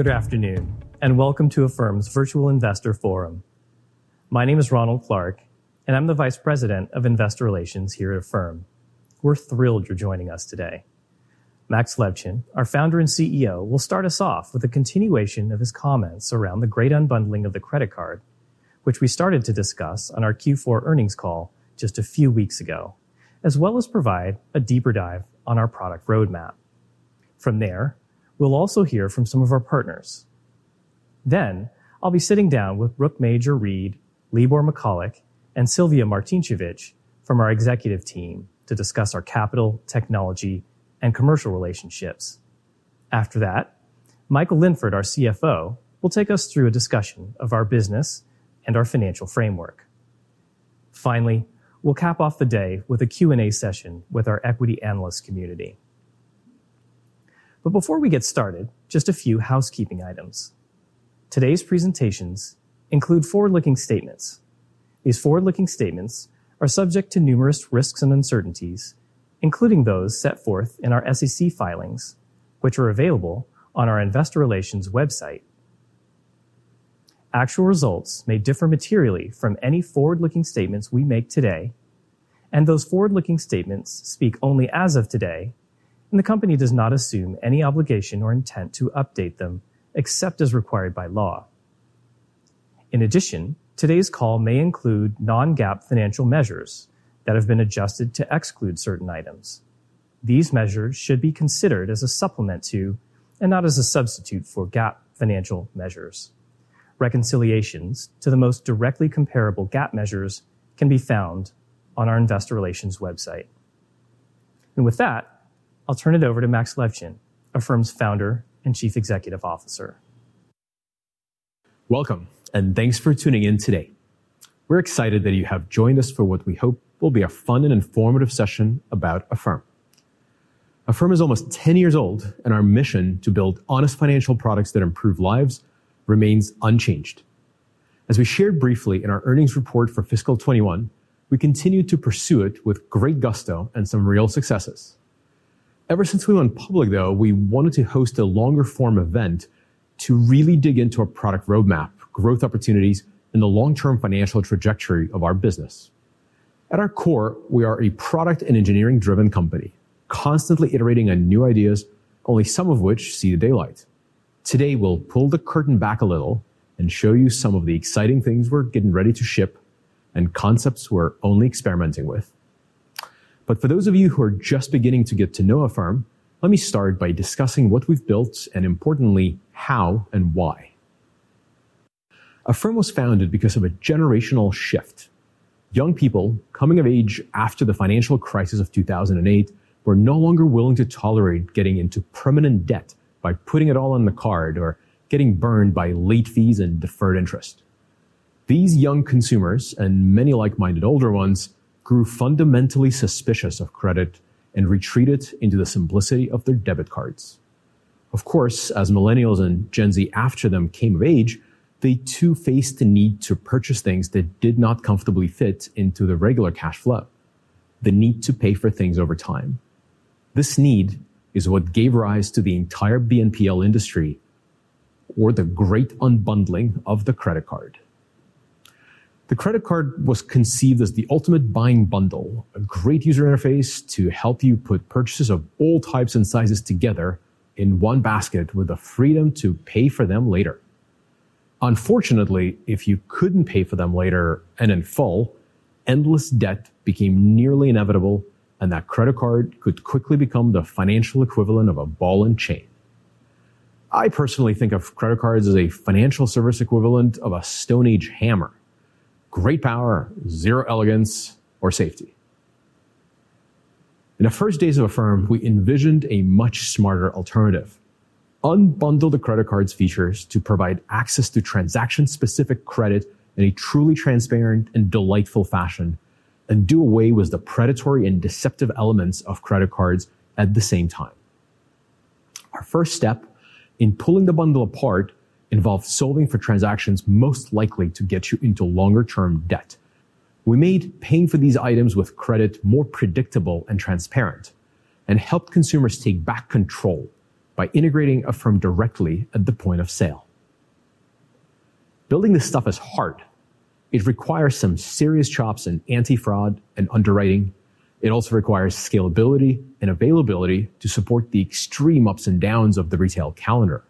Good afternoon, and welcome to Affirm's Virtual Investor Forum. My name is Ronald Clark, and I'm the Vice President of Investor Relations here at Affirm. We're thrilled you're joining us today. Max Levchin, our Founder and CEO, will start us off with a continuation of his comments around the great unbundling of the credit card, which we started to discuss on our Q4 earnings call just a few weeks ago, as well as provide a deeper dive on our product roadmap. From there, we'll also hear from some of our partners. Then, I'll be sitting down with Brooke Major-Reid, Libor Michalek, and Sylvia Martincevic from our executive team to discuss our capital, technology, and commercial relationships. After that, Michael Linford, our CFO, will take us through a discussion of our business and our financial framework. Finally, we'll cap off the day with a Q&A session with our equity analyst community. But before we get started, just a few housekeeping items. Today's presentations include forward-looking statements. These forward-looking statements are subject to numerous risks and uncertainties, including those set forth in our SEC filings, which are available on our investor relations website. Actual results may differ materially from any forward-looking statements we make today, and those forward-looking statements speak only as of today, and the company does not assume any obligation or intent to update them except as required by law. In addition, today's call may include non-GAAP financial measures that have been adjusted to exclude certain items. These measures should be considered as a supplement to, and not as a substitute for, GAAP financial measures. Reconciliations to the most directly comparable GAAP measures can be found on our investor relations website. And with that, I'll turn it over to Max Levchin, Affirm's Founder and Chief Executive Officer. Welcome, and thanks for tuning in today. We're excited that you have joined us for what we hope will be a fun and informative session about Affirm. Affirm is almost 10 years old, and our mission to build honest financial products that improve lives remains unchanged. As we shared briefly in our earnings report for fiscal 2021, we continue to pursue it with great gusto and some real successes. Ever since we went public, though, we wanted to host a longer form event to really dig into our product roadmap, growth opportunities, and the long-term financial trajectory of our business. At our core, we are a product and engineering-driven company, constantly iterating on new ideas, only some of which see the daylight. Today, we'll pull the curtain back a little and show you some of the exciting things we're getting ready to ship and concepts we're only experimenting with. But for those of you who are just beginning to get to know Affirm, let me start by discussing what we've built and importantly, how and why. Affirm was founded because of a generational shift. Young people coming of age after the financial crisis of 2008 were no longer willing to tolerate getting into permanent debt by putting it all on the card or getting burned by late fees and deferred interest. These young consumers, and many like-minded older ones, grew fundamentally suspicious of credit and retreated into the simplicity of their debit cards. Of course, as millennials and Gen Z after them came of age, they too faced the need to purchase things that did not comfortably fit into the regular cash flow, the need to pay for things over time. This need is what gave rise to the entire BNPL industry or the great unbundling of the credit card. The credit card was conceived as the ultimate buying bundle, a great user interface to help you put purchases of all types and sizes together in one basket with the freedom to pay for them later. Unfortunately, if you couldn't pay for them later and in full, endless debt became nearly inevitable, and that credit card could quickly become the financial equivalent of a ball and chain. I personally think of credit cards as a financial service equivalent of a Stone Age hammer. Great power, zero elegance or safety. In the first days of Affirm, we envisioned a much smarter alternative. Unbundle the credit card's features to provide access to transaction-specific credit in a truly transparent and delightful fashion, and do away with the predatory and deceptive elements of credit cards at the same time. Our first step in pulling the bundle apart involved solving for transactions most likely to get you into longer-term debt. We made paying for these items with credit more predictable and transparent and helped consumers take back control by integrating Affirm directly at the point of sale. Building this stuff is hard. It requires some serious chops in anti-fraud and underwriting. It also requires scalability and availability to support the extreme ups and downs of the retail calendar.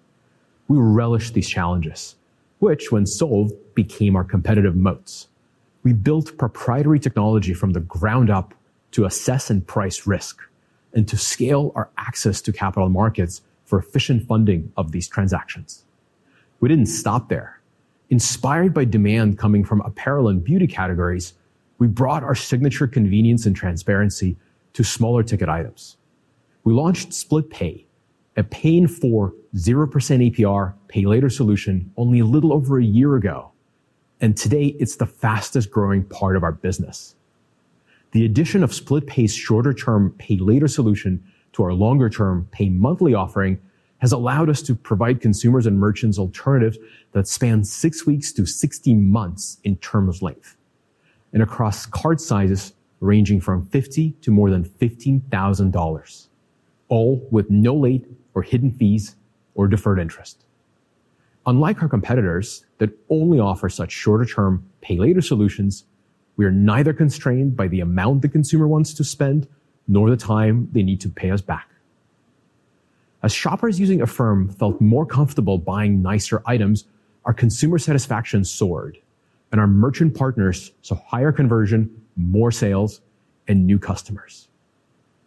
We relished these challenges, which, when solved, became our competitive moats. We built proprietary technology from the ground up to assess and price risk and to scale our access to capital markets for efficient funding of these transactions. We didn't stop there. Inspired by demand coming from apparel and beauty categories, we brought our signature convenience and transparency to smaller ticket items. We launched Split Pay, a paying for 0% APR pay later solution only a little over a year ago, and today it's the fastest growing part of our business. The addition of Split Pay's shorter term pay later solution to our longer term pay monthly offering has allowed us to provide consumers and merchants alternatives that span six weeks to 60 months in terms of length and across card sizes ranging from 50 to more than $15,000, all with no late or hidden fees or deferred interest. Unlike our competitors that only offer such shorter term pay later solutions, we are neither constrained by the amount the consumer wants to spend nor the time they need to pay us back. As shoppers using Affirm felt more comfortable buying nicer items, our consumer satisfaction soared and our merchant partners saw higher conversion, more sales, and new customers.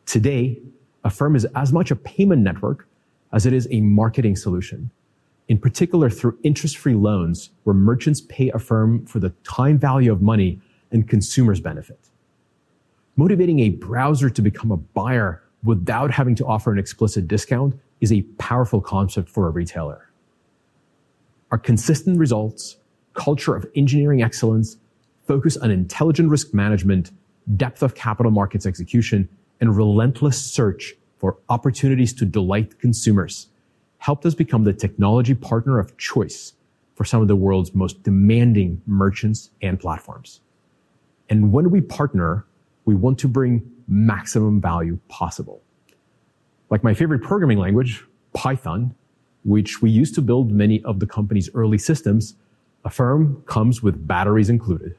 Today, Affirm is as much a payment network as it is a marketing solution, in particular through interest-free loans where merchants pay Affirm for the time value of money and consumers benefit. Motivating a browser to become a buyer without having to offer an explicit discount is a powerful concept for a retailer. Our consistent results, culture of engineering excellence, focus on intelligent risk management, depth of capital markets execution, and relentless search for opportunities to delight consumers helped us become the technology partner of choice for some of the world's most demanding merchants and platforms. And when we partner, we want to bring maximum value possible. Like my favorite programming language, Python, which we use to build many of the company's early systems, Affirm comes with batteries included.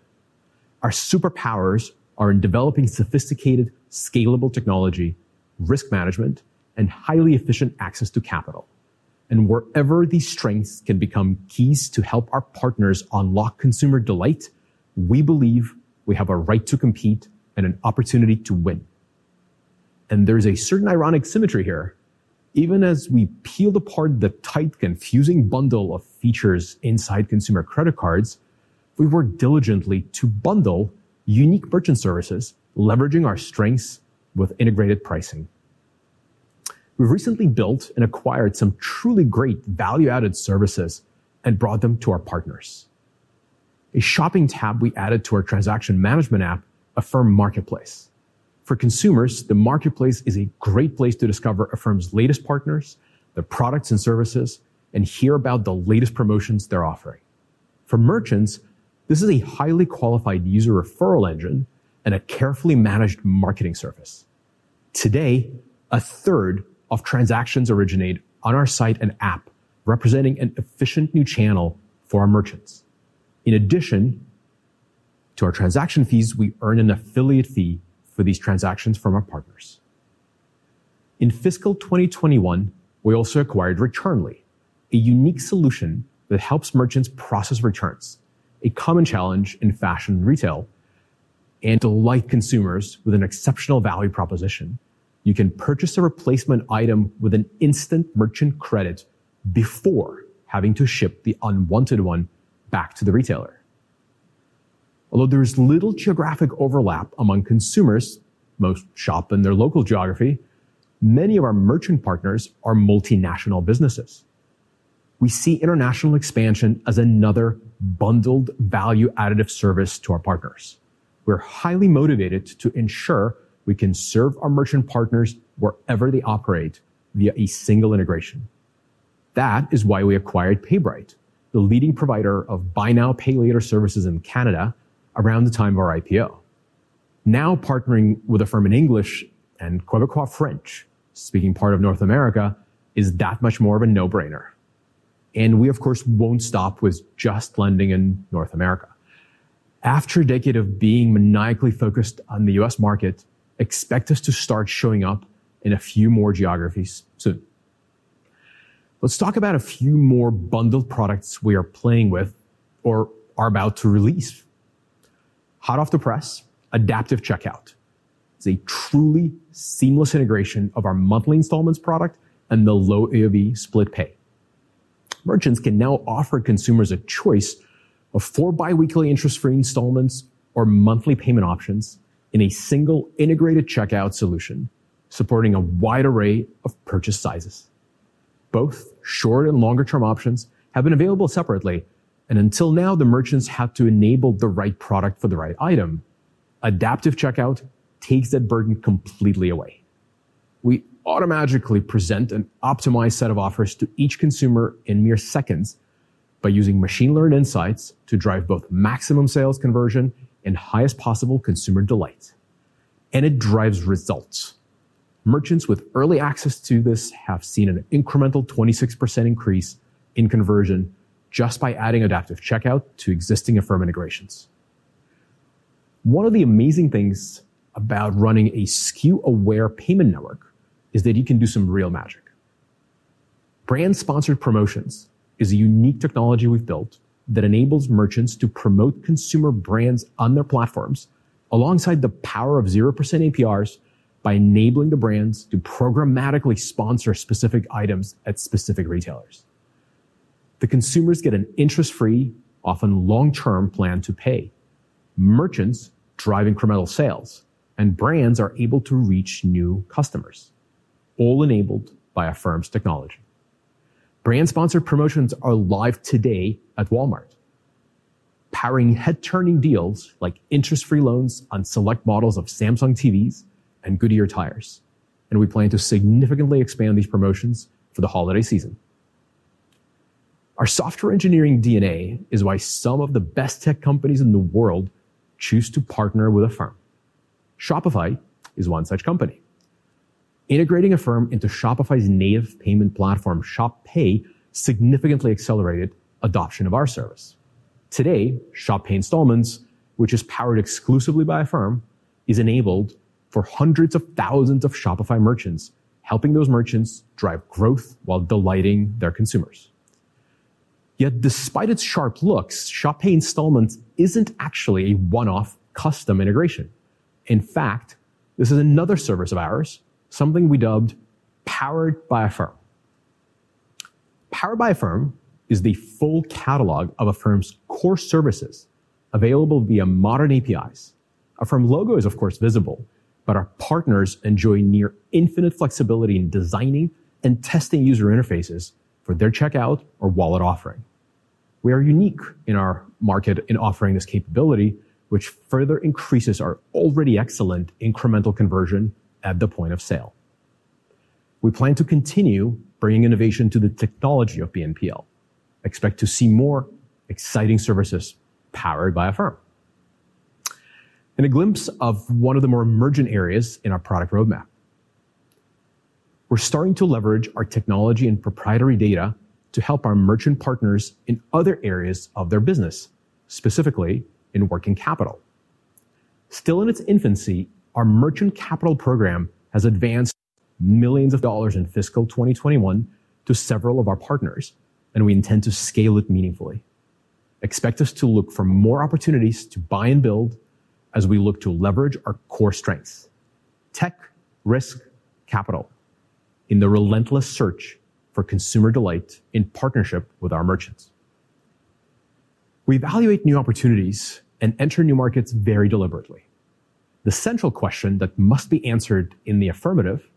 Our superpowers are in developing sophisticated, scalable technology, risk management, and highly efficient access to capital. And wherever these strengths can become keys to help our partners unlock consumer delight, we believe we have a right to compete and an opportunity to win. And there's a certain ironic symmetry here even as we peeled apart the tight, confusing bundle of features inside consumer credit cards, we worked diligently to bundle unique merchant services, leveraging our strengths with integrated pricing. We've recently built and acquired some truly great value-added services and brought them to our partners. A shopping tab we added to our transaction management app, Affirm Marketplace. For consumers, the marketplace is a great place to discover Affirm's latest partners, their products and services, and hear about the latest promotions they're offering. For merchants, this is a highly qualified user referral engine and a carefully managed marketing service. Today, a third of transactions originate on our site and app, representing an efficient new channel for our merchants. In addition to our transaction fees, we earn an affiliate fee for these transactions from our partners. In fiscal 2021, we also acquired Returnly, a unique solution that helps merchants process returns, a common challenge in fashion retail, and delight consumers with an exceptional value proposition. You can purchase a replacement item with an instant merchant credit before having to ship the unwanted one back to the retailer. Although there is little geographic overlap among consumers, most shop in their local geography, many of our merchant partners are multinational businesses. We see international expansion as another bundled value additive service to our partners. We're highly motivated to ensure we can serve our merchant partners wherever they operate via a single integration. That is why we acquired PayBright, the leading provider of buy now, pay later services in Canada around the time of our IPO. Now partnering with Affirm in English and Quebecois French, speaking part of North America, is that much more of a no-brainer. And we, of course, won't stop with just lending in North America. After a decade of being maniacally focused on the U.S. market, expect us to start showing up in a few more geographies soon. Let's talk about a few more bundled products we are playing with or are about to release. Hot off the press, Adaptive Checkout is a truly seamless integration of our monthly installments product and the low AOV Split Pay. Merchants can now offer consumers a choice of four biweekly interest-free installments or monthly payment options in a single integrated checkout solution, supporting a wide array of purchase sizes. Both short and longer-term options have been available separately, and until now, the merchants had to enable the right product for the right item. Adaptive Checkout takes that burden completely away. We automatically present an optimized set of offers to each consumer in mere seconds by using machine-learned insights to drive both maximum sales conversion and highest possible consumer delight. And it drives results. Merchants with early access to this have seen an incremental 26% increase in conversion just by adding Adaptive Checkout to existing Affirm integrations. One of the amazing things about running a SKU-aware payment network is that you can do some real magic. Brand-sponsored promotions is a unique technology we've built that enables merchants to promote consumer brands on their platforms alongside the power of 0% APRs by enabling the brands to programmatically sponsor specific items at specific retailers. The consumers get an interest-free, often long-term plan to pay. Merchants drive incremental sales, and brands are able to reach new customers, all enabled by Affirm's technology. Brand-sponsored promotions are live today at Walmart, powering head-turning deals like interest-free loans on select models of Samsung TVs and Goodyear tires. And we plan to significantly expand these promotions for the holiday season. Our software engineering DNA is why some of the best tech companies in the world choose to partner with Affirm. Shopify is one such company. Integrating Affirm into Shopify's native payment platform, Shop Pay, significantly accelerated adoption of our service. Today, Shop Pay Installments, which is powered exclusively by Affirm, is enabled for hundreds of thousands of Shopify merchants, helping those merchants drive growth while delighting their consumers. Yet despite its sharp looks, Shop Pay Installments isn't actually a one-off custom integration. In fact, this is another service of ours, something we dubbed Powered by Affirm. Powered by Affirm is the full catalog of Affirm's core services available via modern APIs. Affirm logo is, of course, visible, but our partners enjoy near infinite flexibility in designing and testing user interfaces for their checkout or wallet offering. We are unique in our market in offering this capability, which further increases our already excellent incremental conversion at the point of sale. We plan to continue bringing innovation to the technology of BNPL. Expect to see more exciting services powered by Affirm. And a glimpse of one of the more emergent areas in our product roadmap. We're starting to leverage our technology and proprietary data to help our merchant partners in other areas of their business, specifically in working capital. Still in its infancy, our Merchant Capital Program has advanced millions of dollars in fiscal 2021 to several of our partners, and we intend to scale it meaningfully. Expect us to look for more opportunities to buy and build as we look to leverage our core strengths, tech, risk, capital, in the relentless search for consumer delight in partnership with our merchants. We evaluate new opportunities and enter new markets very deliberately. The central question that must be answered in the affirmative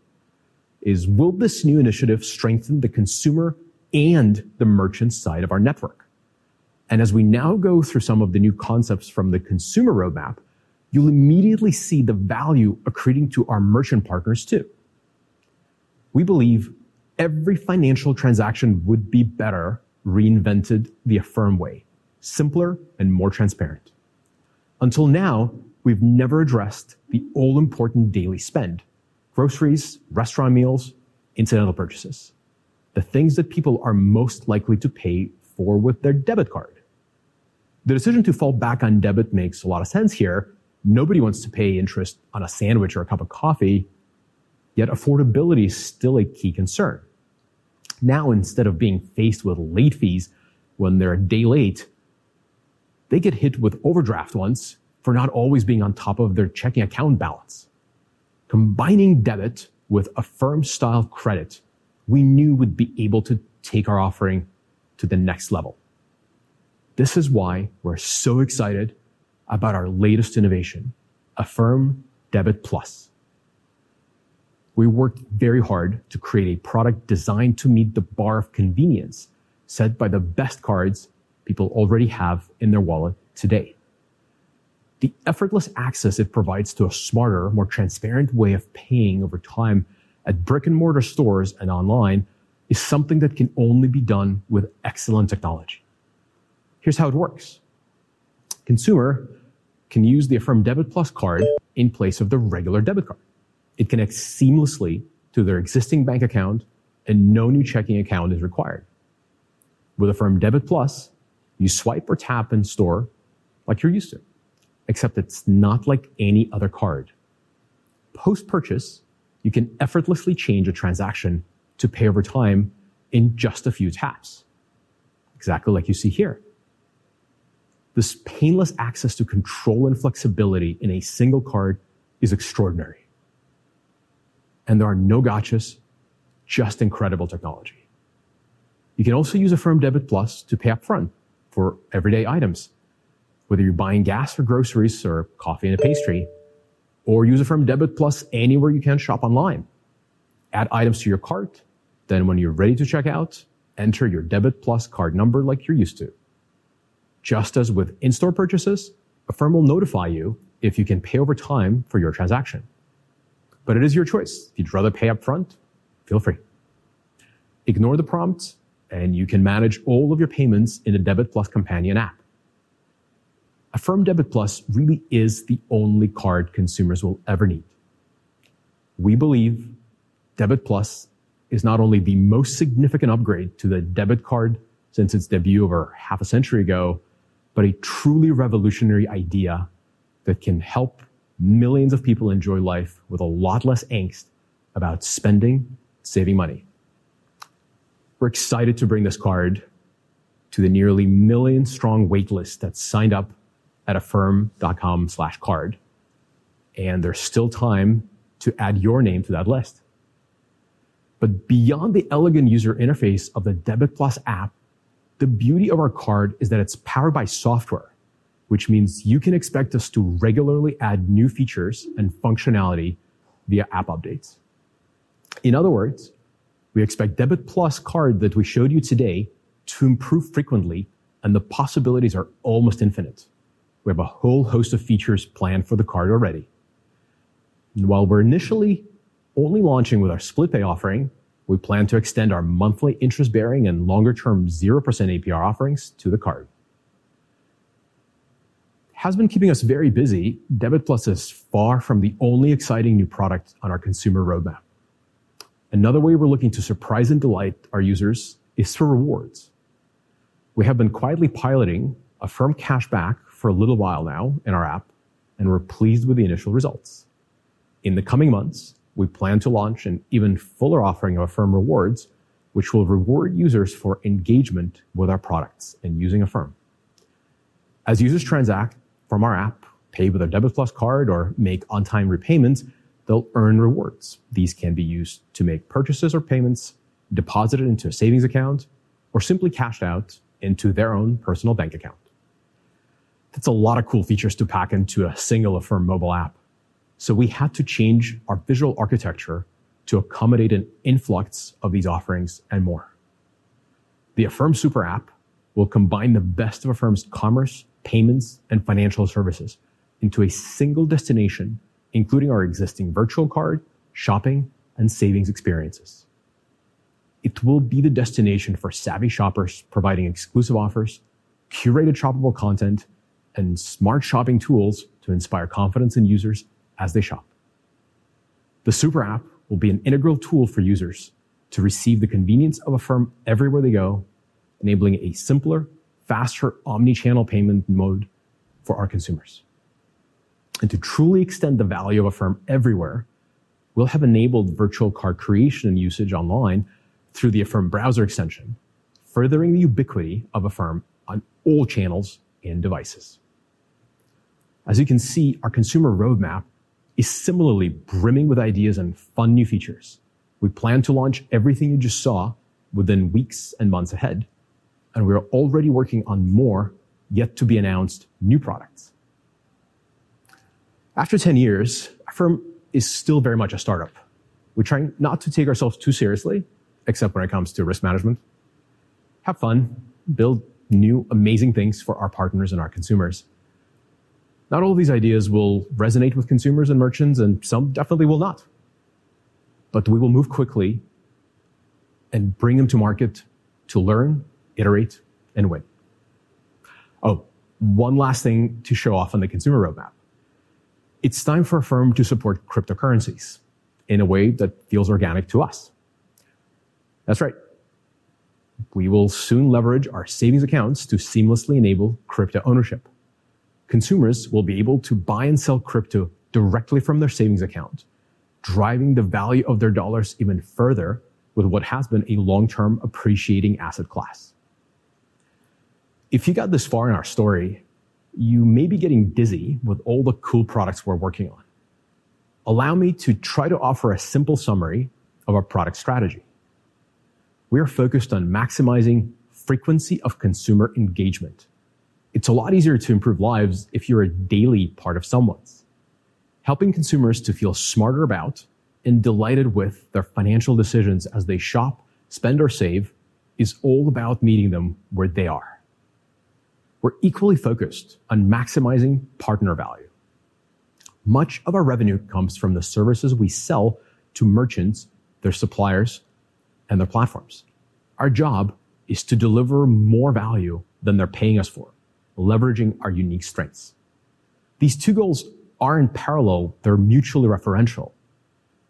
is, will this new initiative strengthen the consumer and the merchant side of our network? And as we now go through some of the new concepts from the consumer roadmap, you'll immediately see the value accreting to our merchant partners too. We believe every financial transaction would be better reinvented the Affirm way, simpler and more transparent. Until now, we've never addressed the all-important daily spend, groceries, restaurant meals, incidental purchases. the things that people are most likely to pay for with their debit card. The decision to fall back on debit makes a lot of sense here. Nobody wants to pay interest on a sandwich or a cup of coffee, yet affordability is still a key concern. Now, instead of being faced with late fees when they're a day late, they get hit with overdraft ones for not always being on top of their checking account balance. Combining debit with Affirm style credit, we knew would be able to take our offering to the next level. This is why we're so excited about our latest innovation, Affirm Debit Plus. We worked very hard to create a product designed to meet the bar of convenience set by the best cards people already have in their wallet today. The effortless access it provides to a smarter, more transparent way of paying over time at brick and mortar stores and online is something that can only be done with excellent technology. Here's how it works. Consumer can use the Affirm Debit Plus card in place of the regular debit card. It connects seamlessly to their existing bank account and no new checking account is required. With Affirm Debit Plus, you swipe or tap in store like you're used to, except it's not like any other card. Post purchase, you can effortlessly change a transaction to pay over time in just a few taps. Exactly like you see here. This painless access to control and flexibility in a single card is extraordinary. And there are no gotchas, just incredible technology. You can also use Affirm Debit Plus to pay upfront for everyday items, whether you're buying gas for groceries or coffee and a pastry or use Affirm Debit Plus anywhere you can shop online. Add items to your cart. Then when you're ready to check out, enter your Debit Plus card number like you're used to. Just as with in-store purchases, Affirm will notify you if you can pay over time for your transaction. But it is your choice. If you'd rather pay up front, feel free. Ignore the prompt and you can manage all of your payments in the Debit Plus companion app. Affirm Debit Plus really is the only card consumers will ever need. We believe Debit Plus is not only the most significant upgrade to the debit card since its debut over half a century ago, but a truly revolutionary idea that can help millions of people enjoy life with a lot less angst about spending, saving money. We're excited to bring this card to the nearly million strong waitlist that's signed up at affirm.com slash card. And there's still time to add your name to that list. But beyond the elegant user interface of the Debit Plus app, the beauty of our card is that it's powered by software, which means you can expect us to regularly add new features and functionality via app updates. In other words, we expect Debit Plus card that we showed you today to improve frequently, and the possibilities are almost infinite. We have a whole host of features planned for the card already. And while we're initially only launching with our split pay offering, we plan to extend our monthly interest bearing and longer term 0% APR offerings to the card. Has been keeping us very busy. Debit Plus is far from the only exciting new product on our consumer roadmap. Another way we're looking to surprise and delight our users is through rewards. We have been quietly piloting a Affirm cashback for a little while now in our app, and we're pleased with the initial results. In the coming months, we plan to launch an even fuller offering of Affirm rewards, which will reward users for engagement with our products and using Affirm. As users transact from our app, pay with a Debit Plus card, or make on-time repayments, they'll earn rewards. These can be used to make purchases or payments, deposited into a savings account, or simply cashed out into their own personal bank account. That's a lot of cool features to pack into a single Affirm mobile app. So we had to change our visual architecture to accommodate an influx of these offerings and more. The Affirm Super app will combine the best of Affirm's commerce, payments, and financial services into a single destination, including our existing virtual card, shopping, and savings experiences. It will be the destination for savvy shoppers providing exclusive offers, curated shoppable content, and smart shopping tools to inspire confidence in users as they shop. The Super App will be an integral tool for users to receive the convenience of Affirm everywhere they go, enabling a simpler, faster omni-channel payment mode for our consumers. And to truly extend the value of Affirm everywhere, we'll have enabled virtual card creation and usage online through the Affirm browser extension, furthering the ubiquity of Affirm on all channels and devices. As you can see, our consumer roadmap is similarly brimming with ideas and fun new features. We plan to launch everything you just saw within weeks and months ahead, and we're already working on more yet to be announced new products. After 10 years, Affirm is still very much a startup. We're trying not to take ourselves too seriously, except when it comes to risk management. Have fun, build new amazing things for our partners and our consumers. Not all of these ideas will resonate with consumers and merchants, and some definitely will not. But we will move quickly and bring them to market to learn, iterate, and win. Oh, one last thing to show off on the consumer roadmap. It's time for Affirm to support cryptocurrencies in a way that feels organic to us. That's right. We will soon leverage our savings accounts to seamlessly enable crypto ownership consumers will be able to buy and sell crypto directly from their savings account, driving the value of their dollars even further with what has been a long-term appreciating asset class. If you got this far in our story, you may be getting dizzy with all the cool products we're working on. Allow me to try to offer a simple summary of our product strategy. We are focused on maximizing frequency of consumer engagement it's a lot easier to improve lives if you're a daily part of someone's. Helping consumers to feel smarter about and delighted with their financial decisions as they shop, spend, or save is all about meeting them where they are. We're equally focused on maximizing partner value. Much of our revenue comes from the services we sell to merchants, their suppliers, and their platforms. Our job is to deliver more value than they're paying us for leveraging our unique strengths. These two goals are in parallel, they're mutually referential.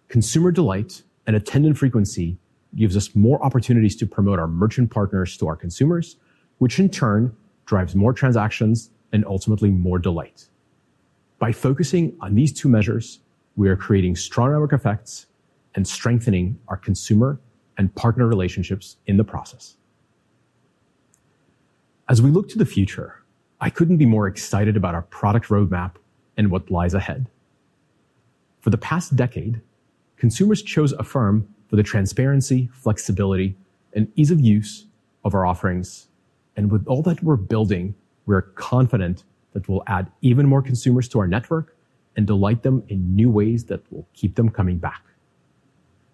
Consumer delight and attendant frequency gives us more opportunities to promote our merchant partners to our consumers, which in turn drives more transactions and ultimately more delight. By focusing on these two measures, we are creating strong network effects and strengthening our consumer and partner relationships in the process. As we look to the future, I couldn't be more excited about our product roadmap and what lies ahead. For the past decade, consumers chose Affirm for the transparency, flexibility, and ease of use of our offerings. And with all that we're building, we're confident that we'll add even more consumers to our network and delight them in new ways that will keep them coming back.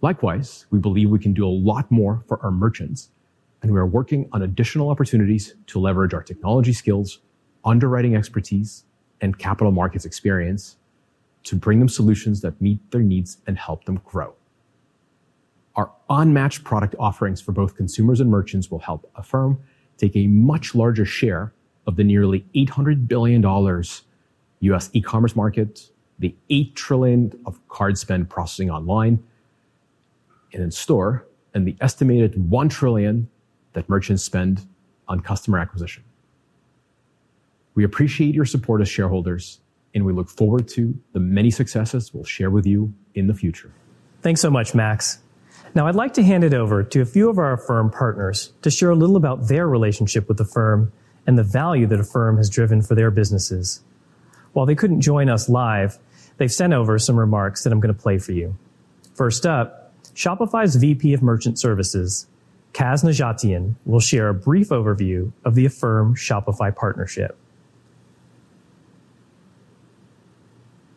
Likewise, we believe we can do a lot more for our merchants, and we are working on additional opportunities to leverage our technology skills underwriting expertise, and capital markets experience to bring them solutions that meet their needs and help them grow. Our unmatched product offerings for both consumers and merchants will help Affirm take a much larger share of the nearly $800 billion US e-commerce market, the 8 trillion of card spend processing online and in store, and the estimated 1 trillion that merchants spend on customer acquisition. We appreciate your support as shareholders, and we look forward to the many successes we'll share with you in the future. Thanks so much, Max. Now I'd like to hand it over to a few of our Affirm partners to share a little about their relationship with Affirm and the value that Affirm has driven for their businesses. While they couldn't join us live, they've sent over some remarks that I'm going to play for you. First up, Shopify's VP of Merchant Services, Kaz Nejatian, will share a brief overview of the Affirm Shopify partnership.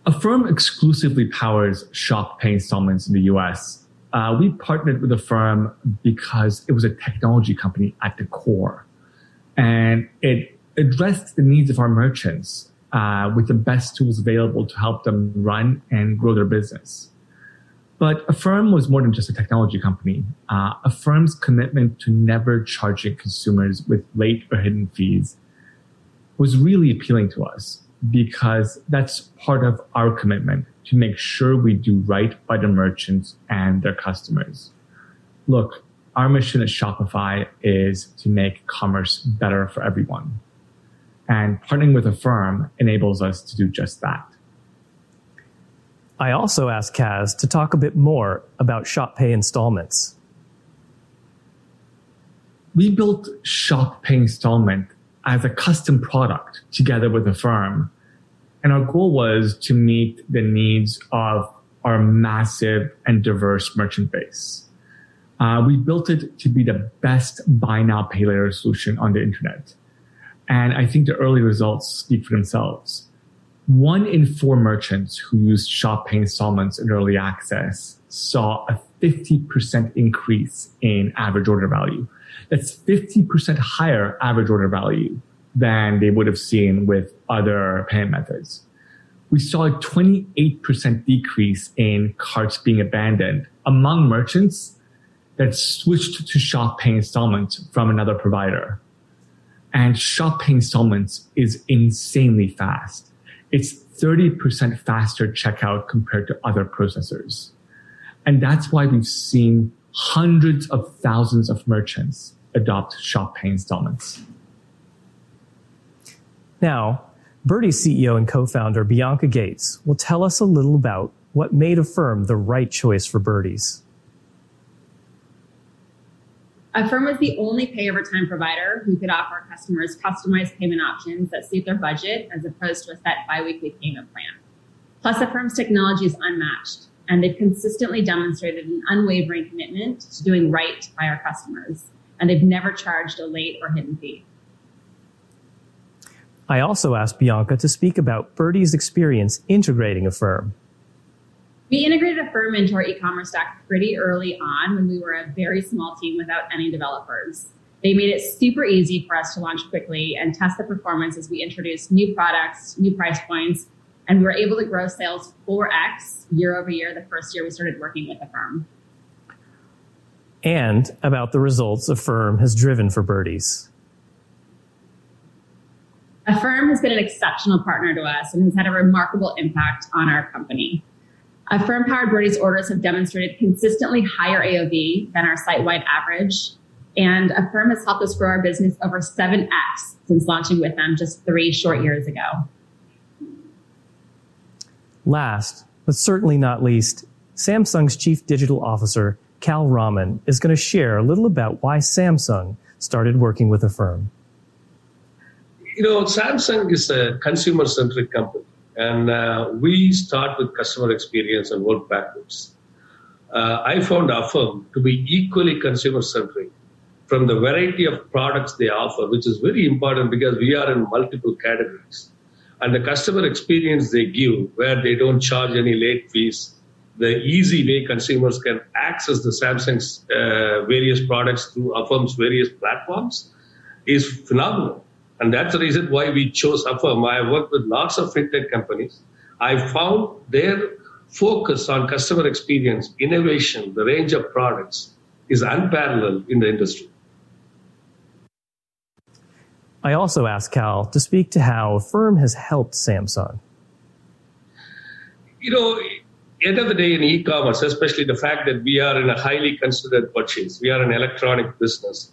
Affirm exclusively powers Shop Pay installments in the US. Uh, we partnered with Affirm because it was a technology company at the core. And it addressed the needs of our merchants uh, with the best tools available to help them run and grow their business. But Affirm was more than just a technology company. Uh, Affirm's commitment to never charging consumers with late or hidden fees was really appealing to us because that's part of our commitment to make sure we do right by the merchants and their customers. look, our mission at Shopify is to make commerce better for everyone. And partnering with Affirm enables us to do just that. I also asked Kaz to talk a bit more about Shop Pay installments. We built Shop Pay installment as a custom product together with the firm. And our goal was to meet the needs of our massive and diverse merchant base. Uh, we built it to be the best buy now, pay later solution on the internet. And I think the early results speak for themselves. One in four merchants who used Shop Pay installments in early access saw a 50% increase in average order value. That's 50% higher average order value than they would have seen with other payment methods. We saw a 28% decrease in carts being abandoned among merchants that switched to Shop Pay installments from another provider. And Shop Pay installments is insanely fast. It's 30% faster checkout compared to other processors. And that's why we've seen hundreds of thousands of merchants adopt Shop Pay installments. Now, Birdies' CEO and co-founder Bianca Gates will tell us a little about what made Affirm the right choice for Birdies. Affirm was the only pay over time provider who could offer customers customized payment options that suit their budget as opposed to a set biweekly payment plan. Plus, Affirm's technology is unmatched, and they've consistently demonstrated an unwavering commitment to doing right by our customers, and they've never charged a late or hidden fee. I also asked Bianca to speak about Birdies' experience integrating Affirm. We integrated Affirm into our e-commerce stack pretty early on when we were a very small team without any developers. They made it super easy for us to launch quickly and test the performance as we introduced new products, new price points, and we were able to grow sales 4x year over year the first year we started working with the firm. And about the results Affirm has driven for Birdies. Affirm has been an exceptional partner to us and has had a remarkable impact on our company. Affirm powered Birdies orders have demonstrated consistently higher AOV than our site wide average. And Affirm has helped us grow our business over 7x since launching with them just three short years ago. Last, but certainly not least, Samsung's Chief Digital Officer, Kal Raman, is going to share a little about why Samsung started working with Affirm. You know, Samsung is a consumer centric company and uh, we start with customer experience and work backwards. Uh, I found Affirm to be equally consumer centric from the variety of products they offer, which is very important because we are in multiple categories. And the customer experience they give, where they don't charge any late fees, the easy way consumers can access the Samsung's uh, various products through Affirm's various platforms is phenomenal. And that's the reason why we chose Affirm. I worked with lots of fintech companies. I found their focus on customer experience, innovation, the range of products is unparalleled in the industry. I also asked Kal to speak to how Affirm has helped Samsung. You know, end of the day in e-commerce, especially the fact that we are in a highly considered purchase, we are an electronic business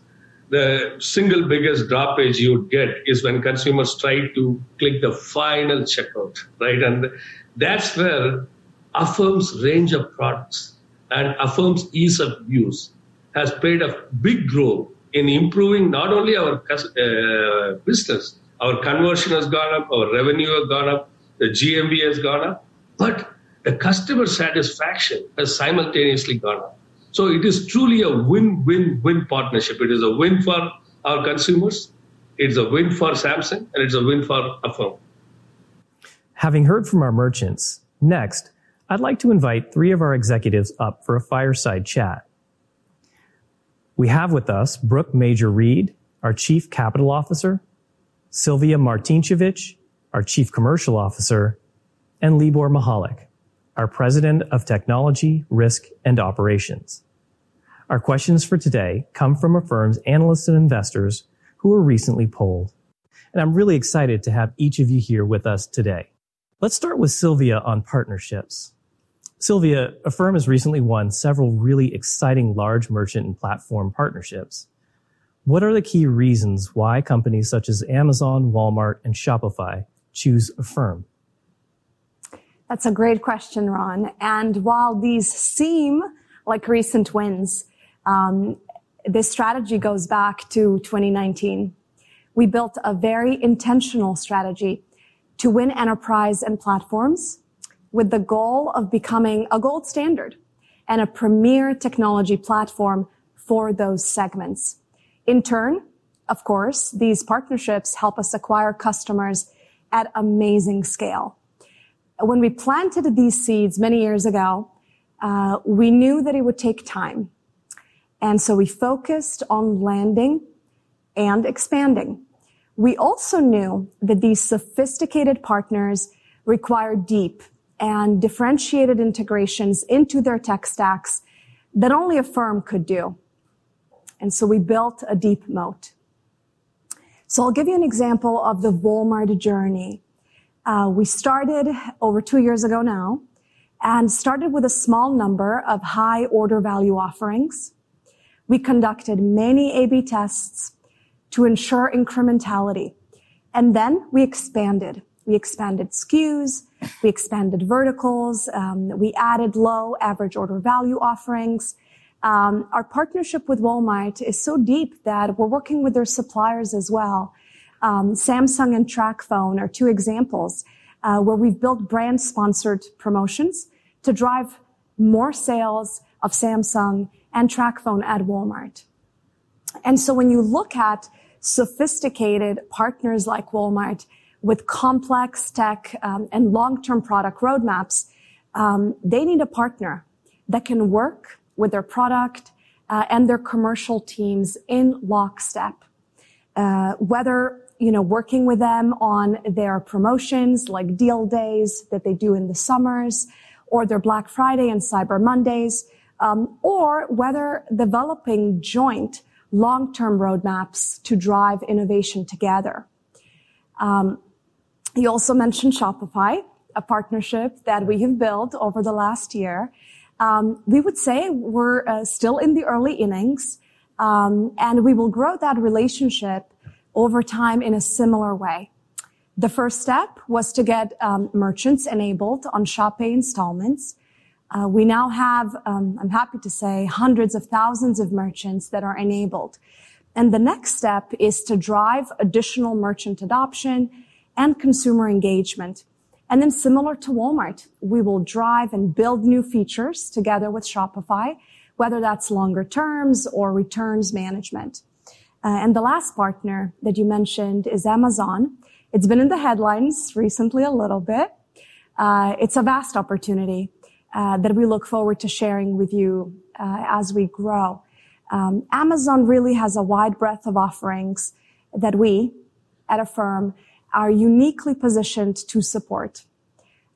the single biggest droppage you would get is when consumers try to click the final checkout, right? And that's where Affirm's range of products and Affirm's ease of use has played a big role in improving not only our uh, business, our conversion has gone up, our revenue has gone up, the GMV has gone up, but the customer satisfaction has simultaneously gone up. So it is truly a win-win-win partnership. It is a win for our consumers, it's a win for Samsung, and it's a win for Affirm. Having heard from our merchants, next, I'd like to invite three of our executives up for a fireside chat. We have with us Brooke Major Reid, our Chief Capital Officer, Sylvia Martincevic, our Chief Commercial Officer, and Libor Michalek, our President of Technology, Risk, and Operations. Our questions for today come from Affirm's analysts and investors who were recently polled. And I'm really excited to have each of you here with us today. Let's start with Sylvia on partnerships. Sylvia, Affirm has recently won several really exciting large merchant and platform partnerships. What are the key reasons why companies such as Amazon, Walmart, and Shopify choose Affirm? That's a great question, Ron. And while these seem like recent wins, um, this strategy goes back to 2019. We built a very intentional strategy to win enterprise and platforms with the goal of becoming a gold standard and a premier technology platform for those segments. In turn, of course, these partnerships help us acquire customers at amazing scale. When we planted these seeds many years ago, uh, we knew that it would take time. And so we focused on landing and expanding. We also knew that these sophisticated partners require deep and differentiated integrations into their tech stacks that only Affirm could do. And so we built a deep moat. So I'll give you an example of the Walmart journey. Uh, we started over two years ago now and started with a small number of high order value offerings. We conducted many A-B tests to ensure incrementality. And then we expanded. We expanded SKUs, we expanded verticals, um, we added low average order value offerings. Um, our partnership with Walmart is so deep that we're working with their suppliers as well. Um, Samsung and TracFone are two examples uh, where we've built brand sponsored promotions to drive more sales of Samsung and TracFone at Walmart. And so when you look at sophisticated partners like Walmart, with complex tech um, and long-term product roadmaps, um, they need a partner that can work with their product uh, and their commercial teams in lockstep. Uh, whether you know working with them on their promotions like deal days that they do in the summers, or their Black Friday and Cyber Mondays, um, or whether developing joint long-term roadmaps to drive innovation together. You also mentioned Shopify, a partnership that we have built over the last year. Um, we would say we're uh, still in the early innings, um, and we will grow that relationship over time in a similar way. The first step was to get um, merchants enabled on Shop Pay installments. Uh, we now have, um, I'm happy to say, hundreds of thousands of merchants that are enabled. And the next step is to drive additional merchant adoption and consumer engagement. And then similar to Walmart, we will drive and build new features together with Shopify, whether that's longer terms or returns management. Uh, and the last partner that you mentioned is Amazon. It's been in the headlines recently a little bit. Uh, it's a vast opportunity uh, that we look forward to sharing with you as we grow. Um, Amazon really has a wide breadth of offerings that we at Affirm are uniquely positioned to support,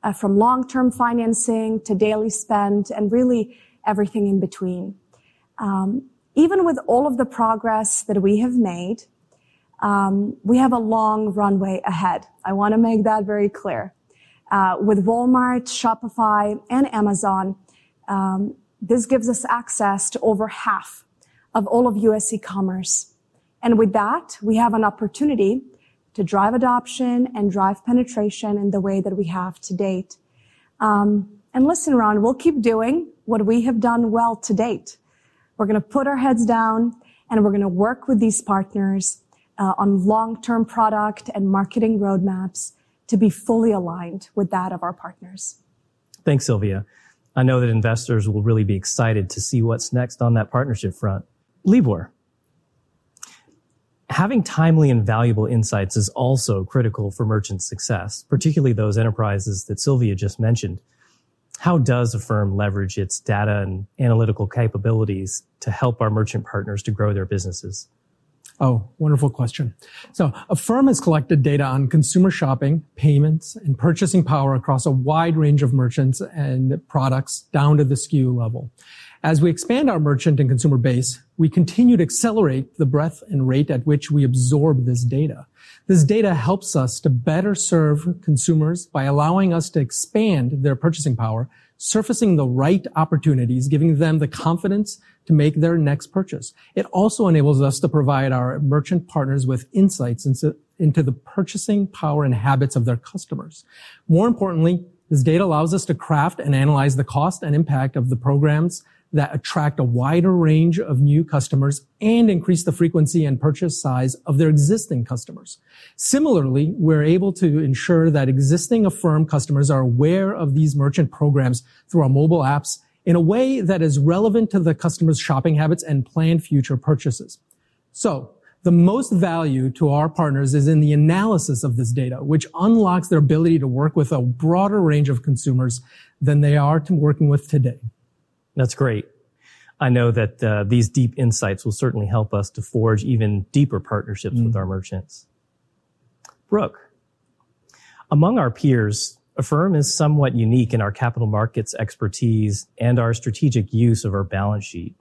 uh, from long-term financing to daily spend and really everything in between. Um, even with all of the progress that we have made, um, we have a long runway ahead. I want to make that very clear. Uh, with Walmart, Shopify, and Amazon, um, this gives us access to over half of all of U.S. e-commerce. And with that, we have an opportunity to drive adoption and drive penetration in the way that we have to date. Um, and listen, Ron, we'll keep doing what we have done well to date. We're going to put our heads down and we're going to work with these partners uh, on long-term product and marketing roadmaps to be fully aligned with that of our partners. Thanks, Sylvia. I know that investors will really be excited to see what's next on that partnership front. Libor, having timely and valuable insights is also critical for merchant success, particularly those enterprises that Sylvia just mentioned. How does Affirm leverage its data and analytical capabilities to help our merchant partners to grow their businesses? Oh, wonderful question. So Affirm has collected data on consumer shopping, payments, and purchasing power across a wide range of merchants and products down to the SKU level. As we expand our merchant and consumer base, we continue to accelerate the breadth and rate at which we absorb this data. This data helps us to better serve consumers by allowing us to expand their purchasing power surfacing the right opportunities, giving them the confidence to make their next purchase. It also enables us to provide our merchant partners with insights into, the purchasing power and habits of their customers. More importantly, this data allows us to craft and analyze the cost and impact of the programs that attract a wider range of new customers and increase the frequency and purchase size of their existing customers. Similarly, we're able to ensure that existing Affirm customers are aware of these merchant programs through our mobile apps in a way that is relevant to the customer's shopping habits and planned future purchases. So, the most value to our partners is in the analysis of this data, which unlocks their ability to work with a broader range of consumers than they are to working with today. That's great. I know that uh, these deep insights will certainly help us to forge even deeper partnerships mm. with our merchants. Brooke, among our peers, Affirm is somewhat unique in our capital markets expertise and our strategic use of our balance sheet.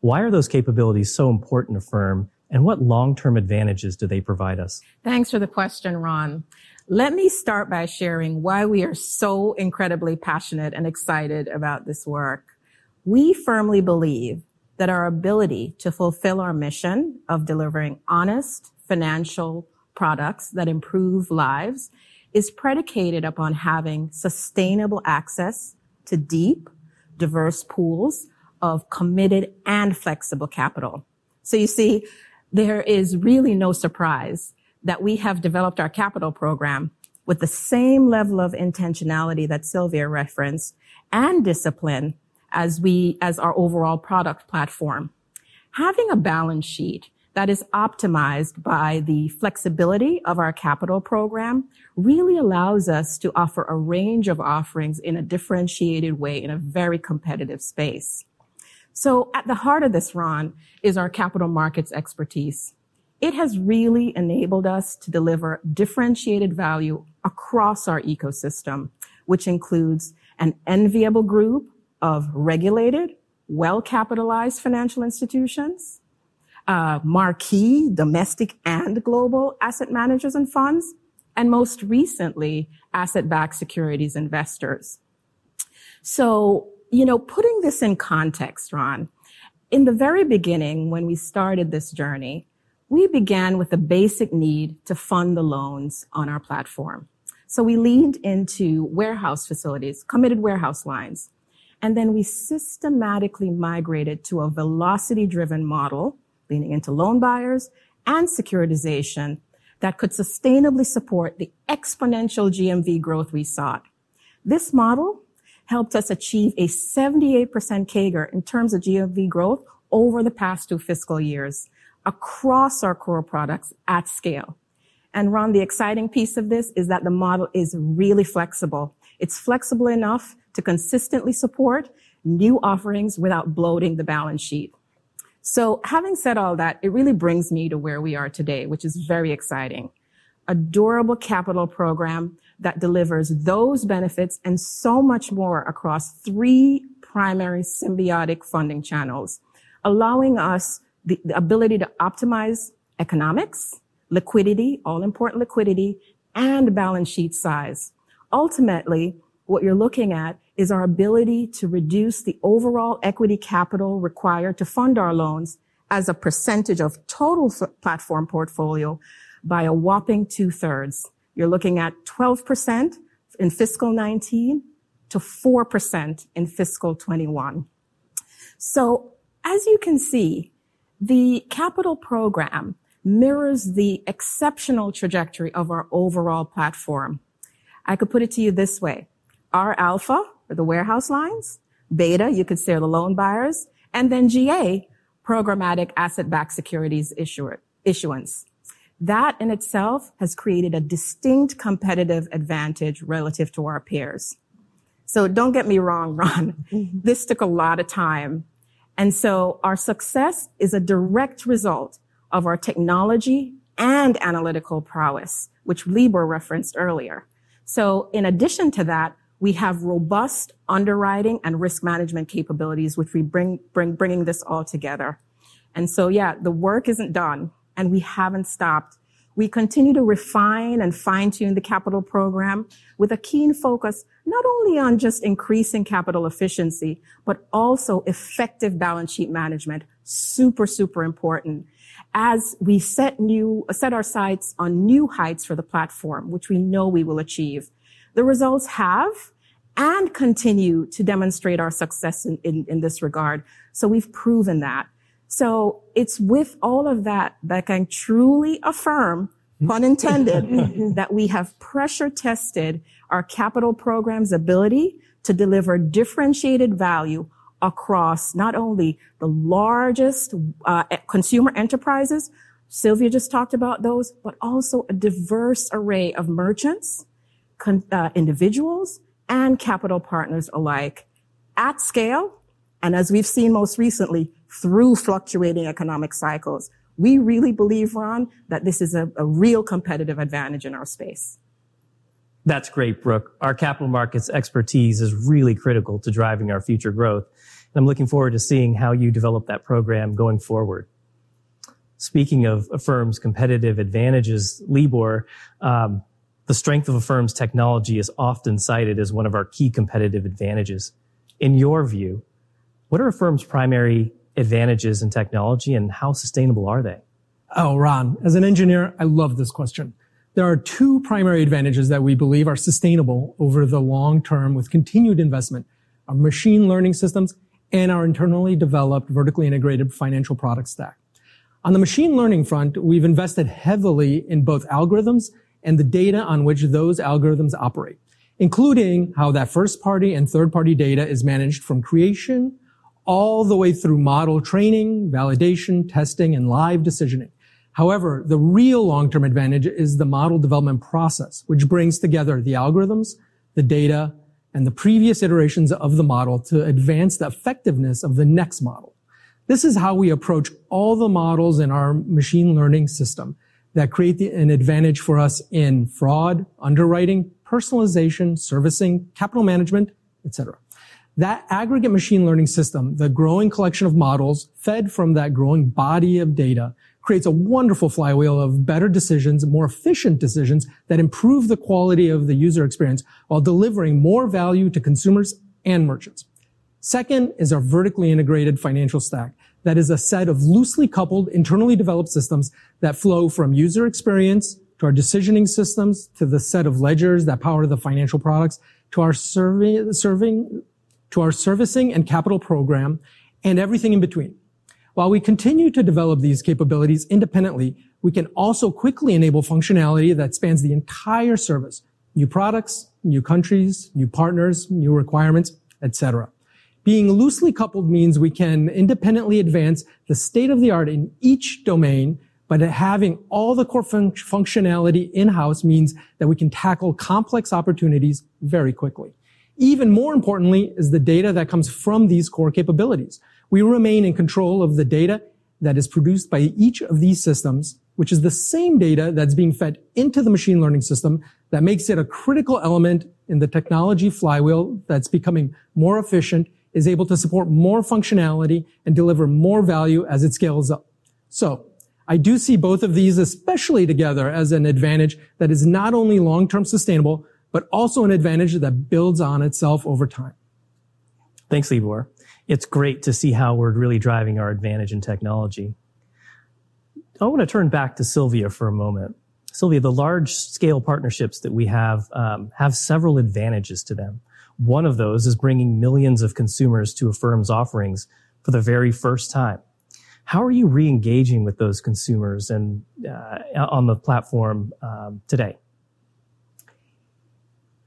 Why are those capabilities so important to Affirm and what long-term advantages do they provide us? Thanks for the question, Ron. Let me start by sharing why we are so incredibly passionate and excited about this work. We firmly believe that our ability to fulfill our mission of delivering honest financial products that improve lives is predicated upon having sustainable access to deep, diverse pools of committed and flexible capital. So you see, there is really no surprise that we have developed our capital program with the same level of intentionality that Sylvia referenced and discipline as we, as our overall product platform. Having a balance sheet that is optimized by the flexibility of our capital program really allows us to offer a range of offerings in a differentiated way in a very competitive space. So at the heart of this, Ron, is our capital markets expertise. It has really enabled us to deliver differentiated value across our ecosystem, which includes an enviable group of regulated, well-capitalized financial institutions, uh, marquee domestic and global asset managers and funds, and most recently, asset-backed securities investors. So, you know, putting this in context, Ron, in the very beginning, when we started this journey, we began with a basic need to fund the loans on our platform. So we leaned into warehouse facilities, committed warehouse lines, and then we systematically migrated to a velocity driven model, leaning into loan buyers and securitization that could sustainably support the exponential GMV growth we sought. This model helped us achieve a 78% CAGR in terms of GMV growth over the past two fiscal years across our core products at scale. And Ron, the exciting piece of this is that the model is really flexible. It's flexible enough to consistently support new offerings without bloating the balance sheet. So having said all that, it really brings me to where we are today, which is very exciting. A durable capital program that delivers those benefits and so much more across three primary symbiotic funding channels, allowing us the, the ability to optimize economics, liquidity, all important liquidity, and balance sheet size. Ultimately, what you're looking at is our ability to reduce the overall equity capital required to fund our loans as a percentage of total platform portfolio by a whopping two thirds. You're looking at 12% in fiscal 19 to 4% in fiscal 21. So as you can see, the capital program mirrors the exceptional trajectory of our overall platform. I could put it to you this way. R alpha or the warehouse lines, beta, you could say are the loan buyers, and then GA, programmatic asset-backed securities issuer, issuance. That in itself has created a distinct competitive advantage relative to our peers. So don't get me wrong, Ron. Mm-hmm. This took a lot of time. And so our success is a direct result of our technology and analytical prowess, which Libor referenced earlier. So in addition to that, we have robust underwriting and risk management capabilities, which we bring, bring, bringing this all together. And so, yeah, the work isn't done and we haven't stopped. We continue to refine and fine tune the capital program with a keen focus not only on just increasing capital efficiency, but also effective balance sheet management. Super, super important as we set new, set our sights on new heights for the platform, which we know we will achieve. The results have and continue to demonstrate our success in, in, in this regard. So we've proven that. So it's with all of that that I can truly affirm, pun intended, that we have pressure tested our capital program's ability to deliver differentiated value across not only the largest uh, consumer enterprises, Sylvia just talked about those, but also a diverse array of merchants, con- uh, individuals, and capital partners alike at scale. And as we've seen most recently, through fluctuating economic cycles. We really believe, Ron, that this is a, a real competitive advantage in our space. That's great, Brooke. Our capital markets expertise is really critical to driving our future growth. And I'm looking forward to seeing how you develop that program going forward. Speaking of Affirm's competitive advantages, Libor, um, the strength of Affirm's technology is often cited as one of our key competitive advantages. In your view, what are Affirm's primary advantages in technology and how sustainable are they? Oh, Ron, as an engineer, I love this question. There are two primary advantages that we believe are sustainable over the long term with continued investment, our machine learning systems and our internally developed vertically integrated financial product stack. On the machine learning front, we've invested heavily in both algorithms and the data on which those algorithms operate, including how that first party and third party data is managed from creation all the way through model training, validation, testing, and live decisioning. However, the real long-term advantage is the model development process, which brings together the algorithms, the data, and the previous iterations of the model to advance the effectiveness of the next model. This is how we approach all the models in our machine learning system that create an advantage for us in fraud, underwriting, personalization, servicing, capital management, etc. That aggregate machine learning system, the growing collection of models fed from that growing body of data, creates a wonderful flywheel of better decisions, more efficient decisions that improve the quality of the user experience while delivering more value to consumers and merchants. Second is our vertically integrated financial stack. That is a set of loosely coupled, internally developed systems that flow from user experience to our decisioning systems to the set of ledgers that power the financial products to our serving, serving to our servicing and capital program and everything in between. While we continue to develop these capabilities independently, we can also quickly enable functionality that spans the entire service. New products, new countries, new partners, new requirements, etc. Being loosely coupled means we can independently advance the state of the art in each domain, but having all the core fun- functionality in-house means that we can tackle complex opportunities very quickly. Even more importantly is the data that comes from these core capabilities. We remain in control of the data that is produced by each of these systems, which is the same data that's being fed into the machine learning system that makes it a critical element in the technology flywheel that's becoming more efficient, is able to support more functionality and deliver more value as it scales up. So I do see both of these, especially together, as an advantage that is not only long-term sustainable, but also an advantage that builds on itself over time. Thanks, Libor. It's great to see how we're really driving our advantage in technology. I want to turn back to Sylvia for a moment. Sylvia, the large scale partnerships that we have um, have several advantages to them. One of those is bringing millions of consumers to Affirm's offerings for the very first time. How are you re-engaging with those consumers and uh, on the platform um, today?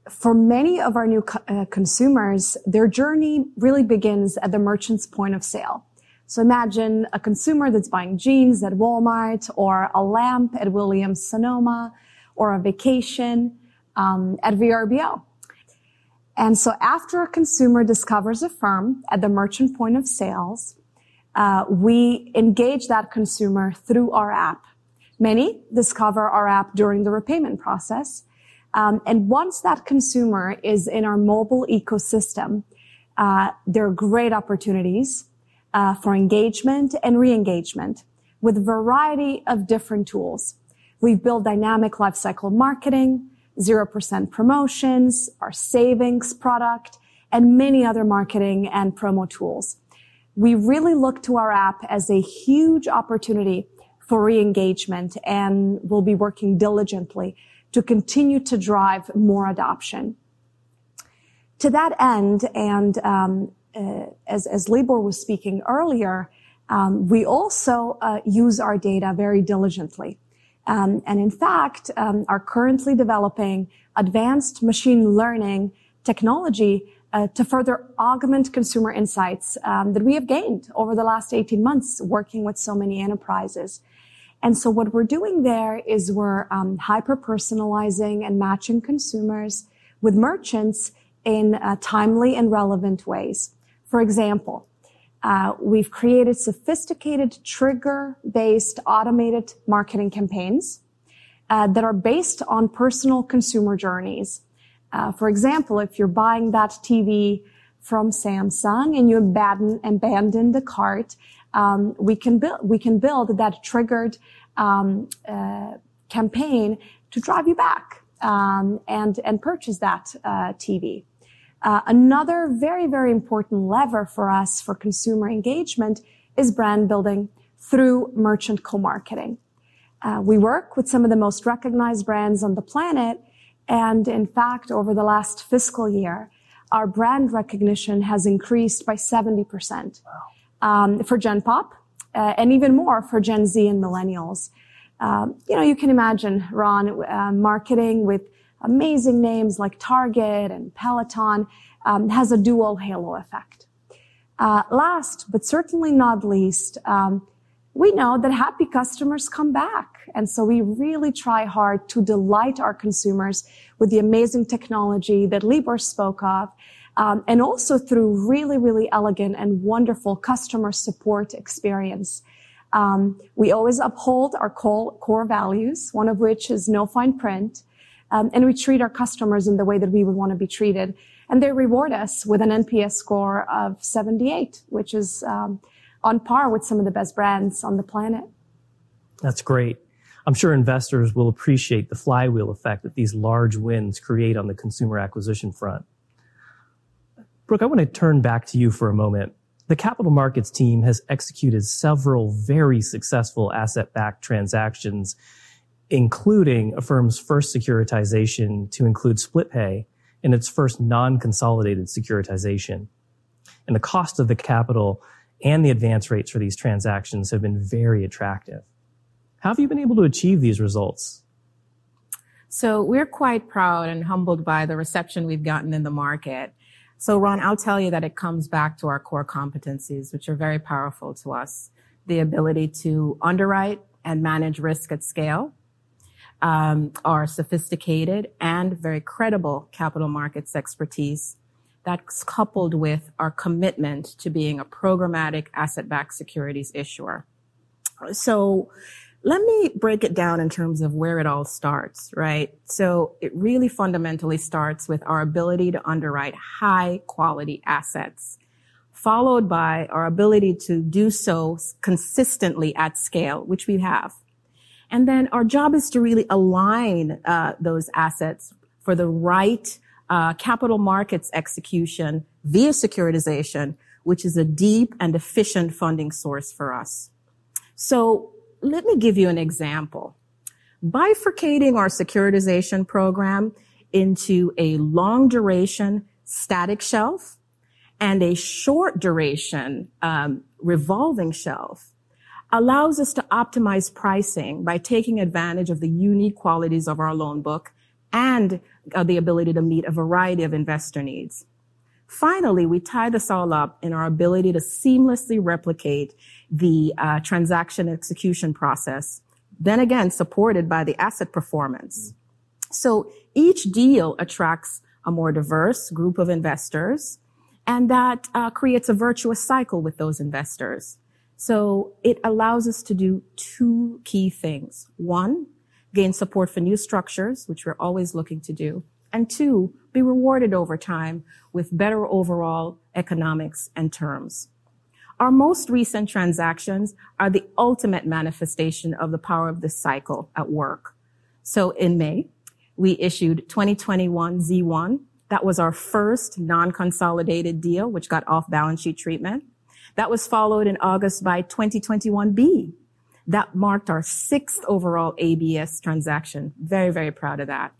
for many of our new co- uh, consumers, their journey really begins at the merchant's point of sale. So imagine a consumer that's buying jeans at Walmart or a lamp at Williams Sonoma or a vacation um, at VRBO. And so after a consumer discovers Affirm at the merchant point of sales, uh, we engage that consumer through our app. Many discover our app during the repayment process. Um, and once that consumer is in our mobile ecosystem, uh, there are great opportunities uh, for engagement and re-engagement with a variety of different tools, We've built dynamic lifecycle marketing, 0% promotions, our savings product, and many other marketing and promo tools. We really look to our app as a huge opportunity for re-engagement, and we'll be working diligently to continue to drive more adoption. To that end, and um, uh, as as Libor was speaking earlier, um, we also uh, use our data very diligently. Um, in fact, um, are currently developing advanced machine learning technology uh, to further augment consumer insights um, that we have gained over the last 18 months working with so many enterprises. And so what we're doing there is we're hyper-personalizing and matching consumers with merchants in uh, timely and relevant ways. For example, Uh, we've created sophisticated trigger-based automated marketing campaigns uh, that are based on personal consumer journeys. Uh, for example, if you're buying that TV from Samsung and you abandon the cart, um, we can build we can build that triggered um, campaign to drive you back um, and purchase that TV. Uh, another very, very important lever for us for consumer engagement is brand building through merchant co-marketing. Uh, we work with some of the most recognized brands on the planet, and in fact, over the last fiscal year, our brand recognition has increased by 70%. Wow. Um, for Gen Pop, uh, and even more for Gen Z and millennials. Um, you know, you can imagine, Ron, marketing with amazing names like Target and Peloton, um, has a dual halo effect. Uh, last, but certainly not least, um, we know that happy customers come back, and so we really try hard to delight our consumers with the amazing technology that Libor spoke of, um, and also through really, really elegant and wonderful customer support experience. We always uphold our core values, one of which is no fine print, Um, and we treat our customers in the way that we would wanna be treated. And they reward us with an NPS score of 78, which is um, on par with some of the best brands on the planet. That's great. I'm sure investors will appreciate the flywheel effect that these large wins create on the consumer acquisition front. Brooke, I wanna turn back to you for a moment. The capital markets team has executed several very successful asset-backed transactions, including Affirm's first securitization to include split pay in its first non-consolidated securitization. And the cost of the capital and the advance rates for these transactions have been very attractive. How have you been able to achieve these results? So we're quite proud and humbled by the reception we've gotten in the market. So Ron, I'll tell you that it comes back to our core competencies, which are very powerful to us. The ability to underwrite and manage risk at scale, Um, our sophisticated and very credible capital markets expertise that's coupled with our commitment to being a programmatic asset-backed securities issuer. So let me break it down in terms of where it all starts, right? So it really fundamentally starts with our ability to underwrite high-quality assets, followed by our ability to do so consistently at scale, which we have. And then our job is to really align uh, those assets for the right uh, capital markets execution via securitization, which is a deep and efficient funding source for us. So let me give you an example. Bifurcating our securitization program into a long-duration static shelf and a short-duration um, revolving shelf allows us to optimize pricing by taking advantage of the unique qualities of our loan book and uh, the ability to meet a variety of investor needs. Finally, we tie this all up in our ability to seamlessly replicate the uh, transaction execution process, then again, supported by the asset performance. So each deal attracts a more diverse group of investors, and that uh, creates a virtuous cycle with those investors. So it allows us to do two key things. One, gain support for new structures, which we're always looking to do. And Two, be rewarded over time with better overall economics and terms. Our most recent transactions are the ultimate manifestation of the power of this cycle at work. So in May, we issued 2021 Z1. That was our first non-consolidated deal, which got off-balance sheet treatment. That was followed in August by 2021 B. That marked our sixth overall ABS transaction. Very, very proud of that.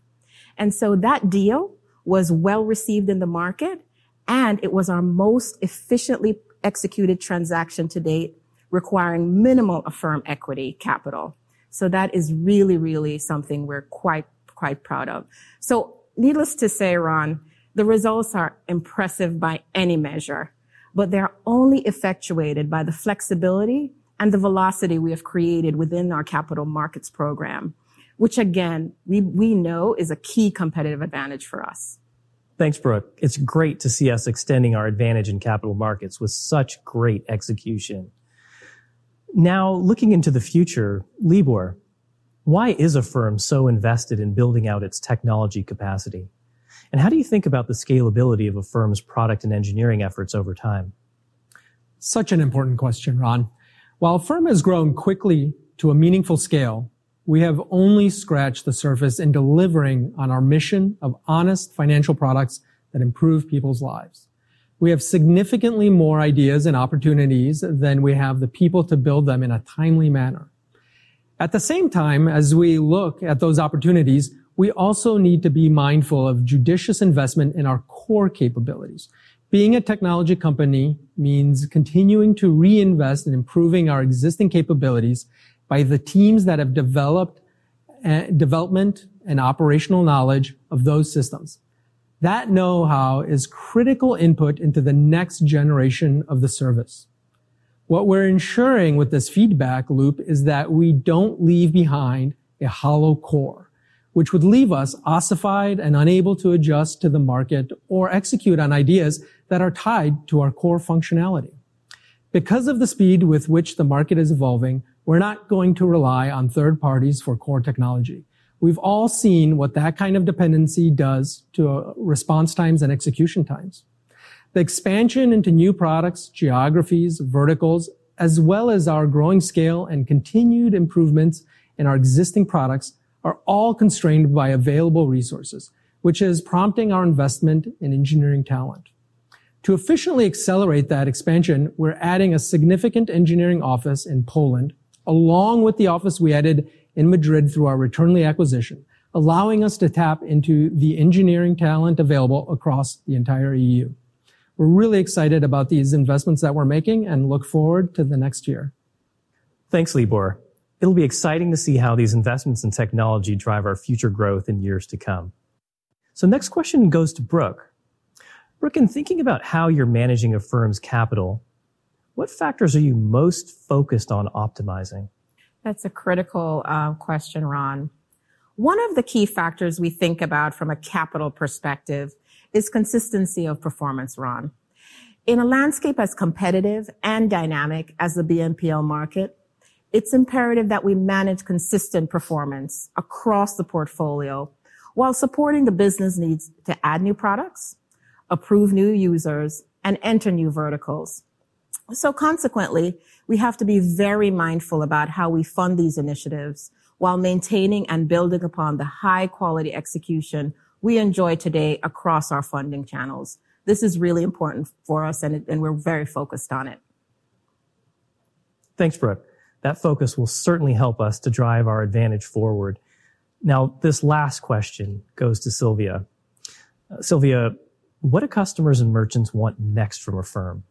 And so that deal was well received in the market, and it was our most efficiently executed transaction to date, requiring minimal Affirm equity capital. So that is really, really something we're quite, quite proud of. So needless to say, Ron, the results are impressive by any measure, but they're only effectuated by the flexibility and the velocity we have created within our capital markets program, which again, we, we know is a key competitive advantage for us. Thanks, Brooke. It's great to see us extending our advantage in capital markets with such great execution. Now, looking into the future, Libor, why is Affirm so invested in building out its technology capacity? And how do you think about the scalability of Affirm's product and engineering efforts over time? Such an important question, Ron. While Affirm has grown quickly to a meaningful scale, we have only scratched the surface in delivering on our mission of honest financial products that improve people's lives. We have significantly more ideas and opportunities than we have the people to build them in a timely manner. At the same time, as we look at those opportunities, we also need to be mindful of judicious investment in our core capabilities. Being a technology company means continuing to reinvest in improving our existing capabilities by the teams that have developed uh, development and operational knowledge of those systems. That know-how is critical input into the next generation of the service. What we're ensuring with this feedback loop is that we don't leave behind a hollow core, which would leave us ossified and unable to adjust to the market or execute on ideas that are tied to our core functionality. Because of the speed with which the market is evolving, we're not going to rely on third parties for core technology. We've all seen what that kind of dependency does to uh, response times and execution times. The expansion into new products, geographies, verticals, as well as our growing scale and continued improvements in our existing products are all constrained by available resources, which is prompting our investment in engineering talent. To efficiently accelerate that expansion, we're adding a significant engineering office in Poland along with the office we added in Madrid through our Returnly acquisition, allowing us to tap into the engineering talent available across the entire EU. We're really excited about these investments that we're making and look forward to the next year. Thanks, Libor. It'll be exciting to see how these investments in technology drive our future growth in years to come. So next question goes to Brooke. Brooke, in thinking about how you're managing Affirm's capital, what factors are you most focused on optimizing? That's a critical uh, question, Ron. One of the key factors we think about from a capital perspective is consistency of performance, Ron. In a landscape as competitive and dynamic as the BNPL market, it's imperative that we manage consistent performance across the portfolio while supporting the business needs to add new products, approve new users, and enter new verticals. So consequently, we have to be very mindful about how we fund these initiatives while maintaining and building upon the high quality execution we enjoy today across our funding channels. This is really important for us and, and we're very focused on it. Thanks, Brooke. That focus will certainly help us to drive our advantage forward. Now, this last question goes to Sylvia. Uh, Sylvia, what do customers and merchants want next from Affirm?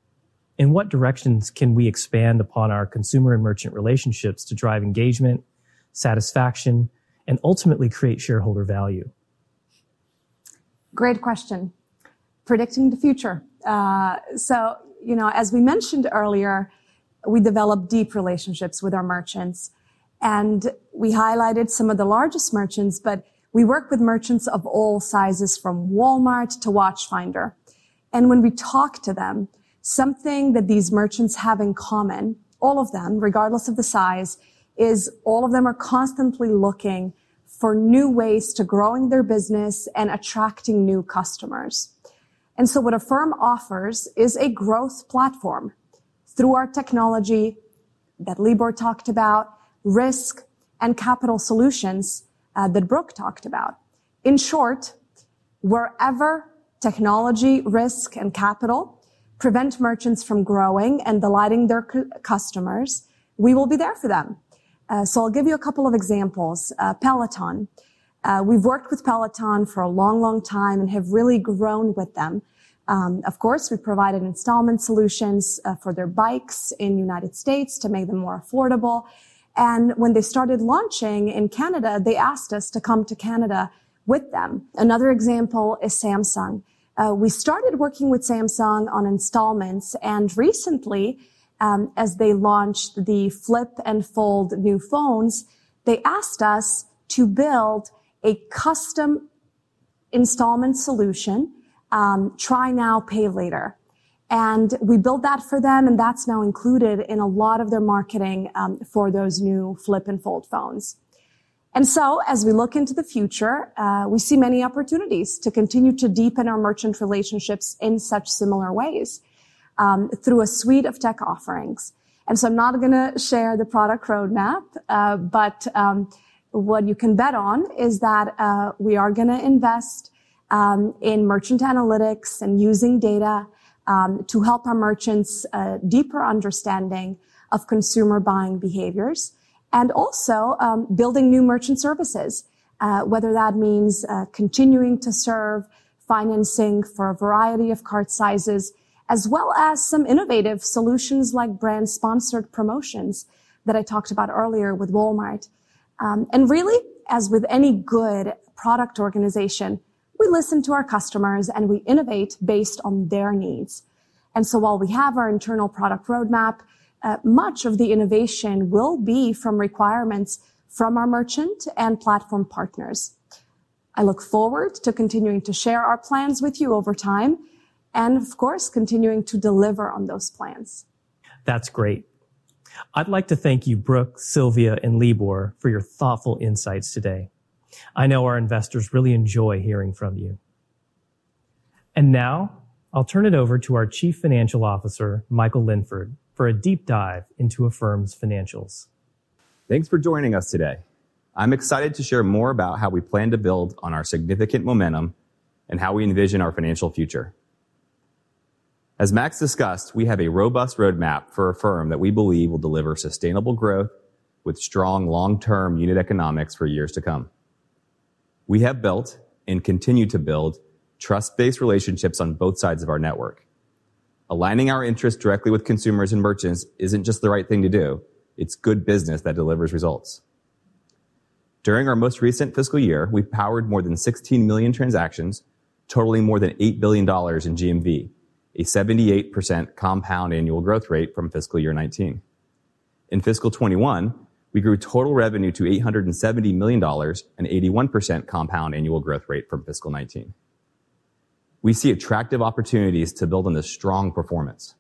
in what directions can we expand upon our consumer and merchant relationships to drive engagement, satisfaction, and ultimately create shareholder value? Great question. Predicting the future. Uh, so, you know, as we mentioned earlier, we develop deep relationships with our merchants. And we highlighted some of the largest merchants, but we work with merchants of all sizes from Walmart to Watchfinder. And when we talk to them, something that these merchants have in common, all of them, regardless of the size, is all of them are constantly looking for new ways to growing their business and attracting new customers. And so what Affirm offers is a growth platform through our technology that Libor talked about, risk and capital solutions uh, that Brooke talked about. In short, wherever technology, risk, and capital prevent merchants from growing and delighting their customers, we will be there for them. Uh, so I'll give you a couple of examples. Uh, Peloton. Uh, we've worked with Peloton for a long, long time and have really grown with them. Um, of course, we provided installment solutions uh, for their bikes in United States to make them more affordable. And when they started launching in Canada, they asked us to come to Canada with them. Another example is Samsung. Uh, we started working with Samsung on installments, and recently, um, as they launched the flip and fold new phones, they asked us to build a custom installment solution. Um, try now, pay later. And we built that for them, and that's now included in a lot of their marketing um, for those new flip and fold phones. And so, as we look into the future, uh, we see many opportunities to continue to deepen our merchant relationships in such similar ways um, through a suite of tech offerings. And so, I'm not going to share the product roadmap, uh, but um, what you can bet on is that uh, we are going to invest um, in merchant analytics and using data um, to help our merchants uh, deeper understanding of consumer buying behaviors and also um, building new merchant services, uh, whether that means uh, continuing to serve financing for a variety of cart sizes, as well as some innovative solutions like brand sponsored promotions that I talked about earlier with Walmart. Um, and really, as with any good product organization, we listen to our customers and we innovate based on their needs. And so while we have our internal product roadmap, uh, much of the innovation will be from requirements from our merchant and platform partners. I look forward to continuing to share our plans with you over time and of course, continuing to deliver on those plans. That's great. I'd like to thank you, Brooke, Sylvia, and Libor for your thoughtful insights today. I know our investors really enjoy hearing from you. And now I'll turn it over to our Chief Financial Officer, Michael Linford, for a deep dive into Affirm's financials. Thanks for joining us today. I'm excited to share more about how we plan to build on our significant momentum and how we envision our financial future. As Max discussed, we have a robust roadmap for Affirm that we believe will deliver sustainable growth with strong long-term unit economics for years to come. We have built and continue to build trust-based relationships on both sides of our network. Aligning our interests directly with consumers and merchants isn't just the right thing to do. It's good business that delivers results. During our most recent fiscal year, we powered more than 16 million transactions, totaling more than $8 billion in GMV, a 78% compound annual growth rate from fiscal year 19. In fiscal 21, we grew total revenue to $870 million, an 81% compound annual growth rate from fiscal 19. We see attractive opportunities to build on this strong performance.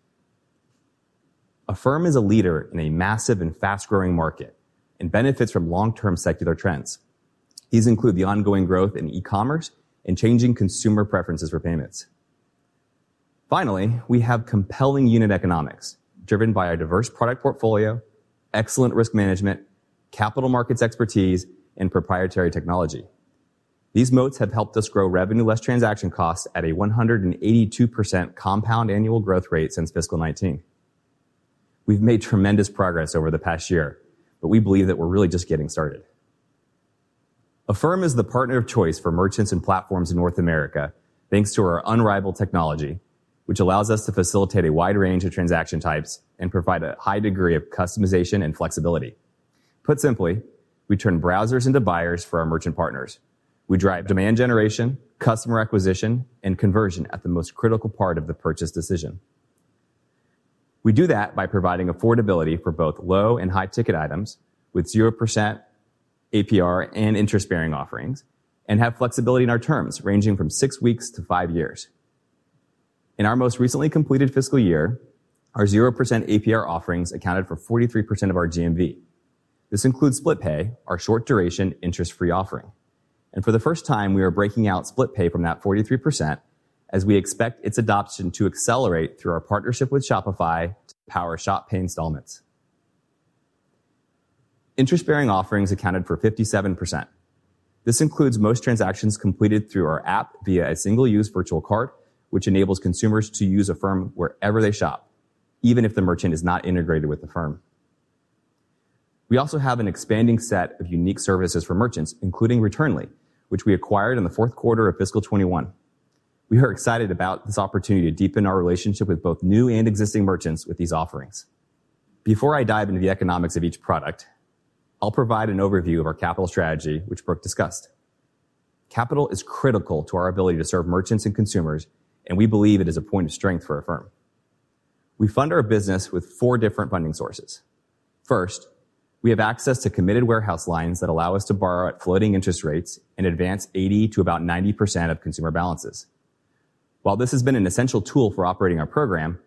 Affirm is a leader in a massive and fast-growing market and benefits from long-term secular trends. These include the ongoing growth in e-commerce and changing consumer preferences for payments. Finally, we have compelling unit economics driven by our diverse product portfolio excellent risk management, capital markets expertise, and proprietary technology. These moats have helped us grow revenue less transaction costs at a 182% compound annual growth rate since fiscal 19. We've made tremendous progress over the past year, but we believe that we're really just getting started. Affirm is the partner of choice for merchants and platforms in North America, thanks to our unrivaled technology, which allows us to facilitate a wide range of transaction types and provide a high degree of customization and flexibility. Put simply, we turn browsers into buyers for our merchant partners. We drive demand generation, customer acquisition, and conversion at the most critical part of the purchase decision. We do that by providing affordability for both low and high ticket items with 0% APR and interest bearing offerings and have flexibility in our terms ranging from six weeks to five years. In our most recently completed fiscal year, our 0% APR offerings accounted for 43% of our GMV. This includes Split Pay, our short duration interest-free offering. And for the first time, we are breaking out Split Pay from that 43% as we expect its adoption to accelerate through our partnership with Shopify to power Shop Pay Installments. Interest-bearing offerings accounted for 57%. This includes most transactions completed through our app via a single-use virtual card, which enables consumers to use Affirm wherever they shop, even if the merchant is not integrated with Affirm. We also have an expanding set of unique services for merchants, including Returnly, which we acquired in the fourth quarter of fiscal 2021. We are excited about this opportunity to deepen our relationship with both new and existing merchants with these offerings. Before I dive into the economics of each product, I'll provide an overview of our capital strategy, which Brooke discussed. Capital is critical to our ability to serve merchants and consumers, and we believe it is a point of strength for our firm. We fund our business with four different funding sources. First, we have access to committed warehouse lines that allow us to borrow at floating interest rates and advance 80 to about 90% of consumer balances. While this has been an essential tool for operating our program,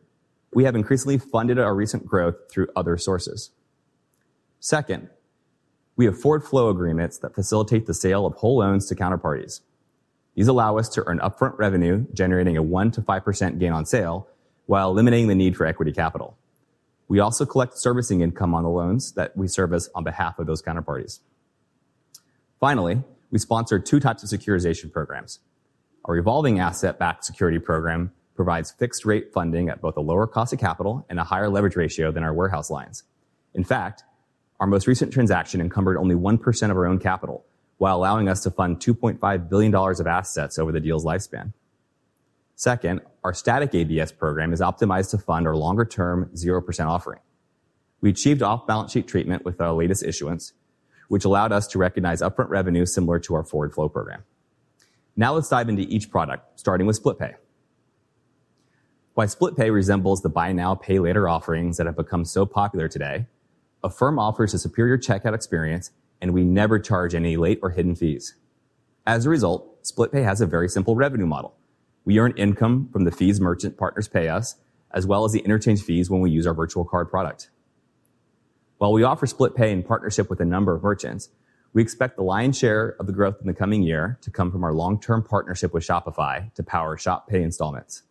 we have increasingly funded our recent growth through other sources. Second, we have forward flow agreements that facilitate the sale of whole loans to counterparties. These allow us to earn upfront revenue, generating a one to five percent gain on sale while eliminating the need for equity capital. We also collect servicing income on the loans that we service on behalf of those counterparties. Finally, we sponsor two types of securitization programs. Our revolving asset-backed security program provides fixed rate funding at both a lower cost of capital and a higher leverage ratio than our warehouse lines. In fact, our most recent transaction encumbered only 1% of our own capital while allowing us to fund $2.5 billion of assets over the deal's lifespan. Second, our static ABS program is optimized to fund our longer-term 0% offering. We achieved off-balance sheet treatment with our latest issuance, which allowed us to recognize upfront revenue similar to our forward flow program. Now let's dive into each product, starting with split SplitPay. While SplitPay resembles the buy now, pay later offerings that have become so popular today, Affirm offers a superior checkout experience, and we never charge any late or hidden fees. As a result, SplitPay has a very simple revenue model. We earn income from the fees merchant partners pay us, as well as the interchange fees when we use our virtual card product. While we offer SplitPay in partnership with a number of merchants, we expect the lion's share of the growth in the coming year to come from our long-term partnership with Shopify to power Shop Pay Installments.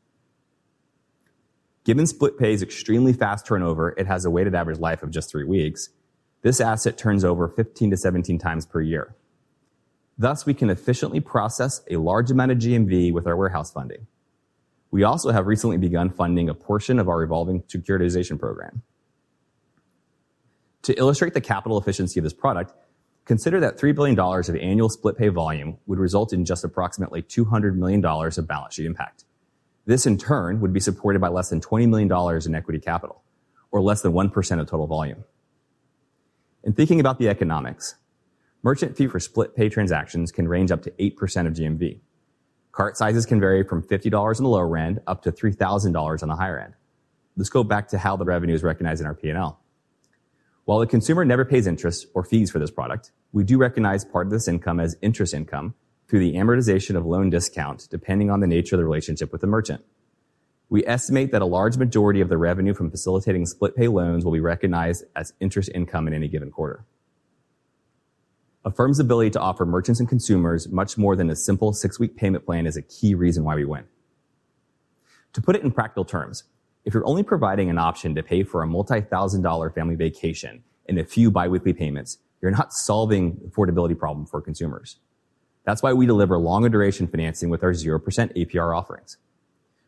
Given SplitPay's extremely fast turnover, it has a weighted average life of just three weeks. This asset turns over 15 to 17 times per year. Thus, we can efficiently process a large amount of GMV with our warehouse funding. We also have recently begun funding a portion of our revolving securitization program. To illustrate the capital efficiency of this product, consider that $3 billion of annual split pay volume would result in just approximately $200 million of balance sheet impact. This, in turn, would be supported by less than $20 million in equity capital or less than 1% of total volume. In thinking about the economics, merchant fee for split pay transactions can range up to 8% of GMV. Cart sizes can vary from $50 on the lower end up to $3,000 on the higher end. Let's go back to how the revenue is recognized in our P&L. While the consumer never pays interest or fees for this product, we do recognize part of this income as interest income through the amortization of loan discount, depending on the nature of the relationship with the merchant. We estimate that a large majority of the revenue from facilitating split pay loans will be recognized as interest income in any given quarter. Affirm's ability to offer merchants and consumers much more than a simple six-week payment plan is a key reason why we win. To put it in practical terms, if you're only providing an option to pay for a multi-thousand-dollar family vacation in a few biweekly payments, you're not solving the affordability problem for consumers. That's why we deliver longer duration financing with our 0% APR offerings.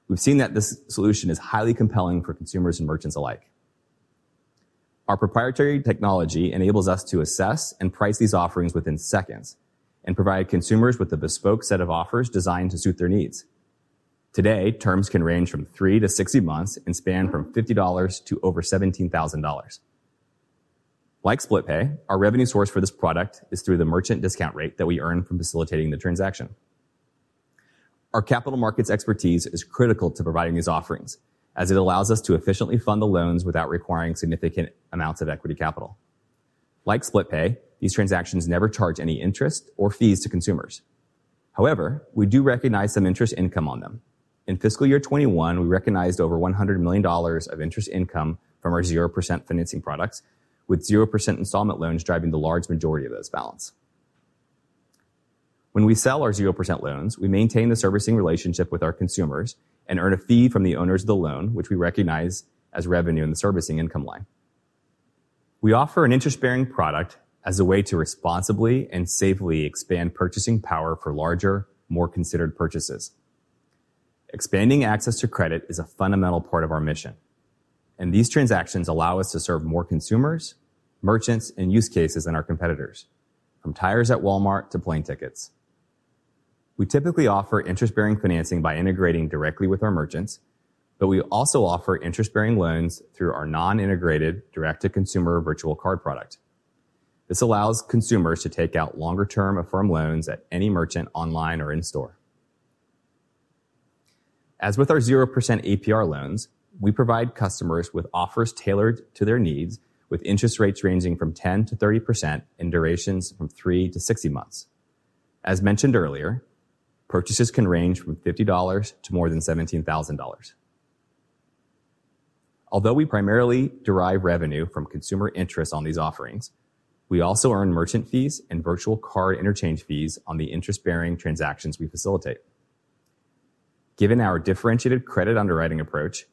We've seen that this solution is highly compelling for consumers and merchants alike. Our proprietary technology enables us to assess and price these offerings within seconds and provide consumers with a bespoke set of offers designed to suit their needs. Today, terms can range from three to 60 months and span from $50 to over $17,000. Like SplitPay, our revenue source for this product is through the merchant discount rate that we earn from facilitating the transaction. Our capital markets expertise is critical to providing these offerings as it allows us to efficiently fund the loans without requiring significant amounts of equity capital. Like SplitPay, these transactions never charge any interest or fees to consumers. However, we do recognize some interest income on them. In fiscal year 2021, we recognized over $100 million of interest income from our 0% financing products, with 0% installment loans driving the large majority of this balance. When we sell our 0% loans, we maintain the servicing relationship with our consumers and earn a fee from the owners of the loan, which we recognize as revenue in the servicing income line. We offer an interest-bearing product as a way to responsibly and safely expand purchasing power for larger, more considered purchases. Expanding access to credit is a fundamental part of our mission, and these transactions allow us to serve more consumers, merchants, and use cases than our competitors, from tires at Walmart to plane tickets. We typically offer interest-bearing financing by integrating directly with our merchants, but we also offer interest-bearing loans through our non-integrated direct-to-consumer virtual card product. This allows consumers to take out longer-term Affirm loans at any merchant online or in-store. As with our 0% APR loans, we provide customers with offers tailored to their needs, with interest rates ranging from 10%-30% and durations from three to 60 months. As mentioned earlier, purchases can range from $50 to more than $17,000. Although we primarily derive revenue from consumer interest on these offerings, we also earn merchant fees and virtual card interchange fees on the interest-bearing transactions we facilitate. Given our differentiated credit underwriting approach,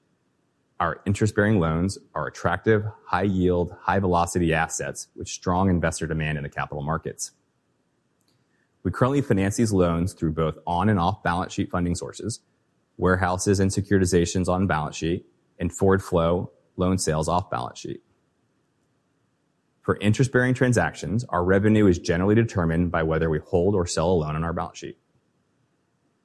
our interest-bearing loans are attractive, high-yield, high-velocity assets with strong investor demand in the capital markets. We currently finance these loans through both on and off-balance sheet funding sources, warehouses and securitizations on balance sheet, and forward flow loan sales off balance sheet. For interest-bearing transactions, our revenue is generally determined by whether we hold or sell a loan on our balance sheet.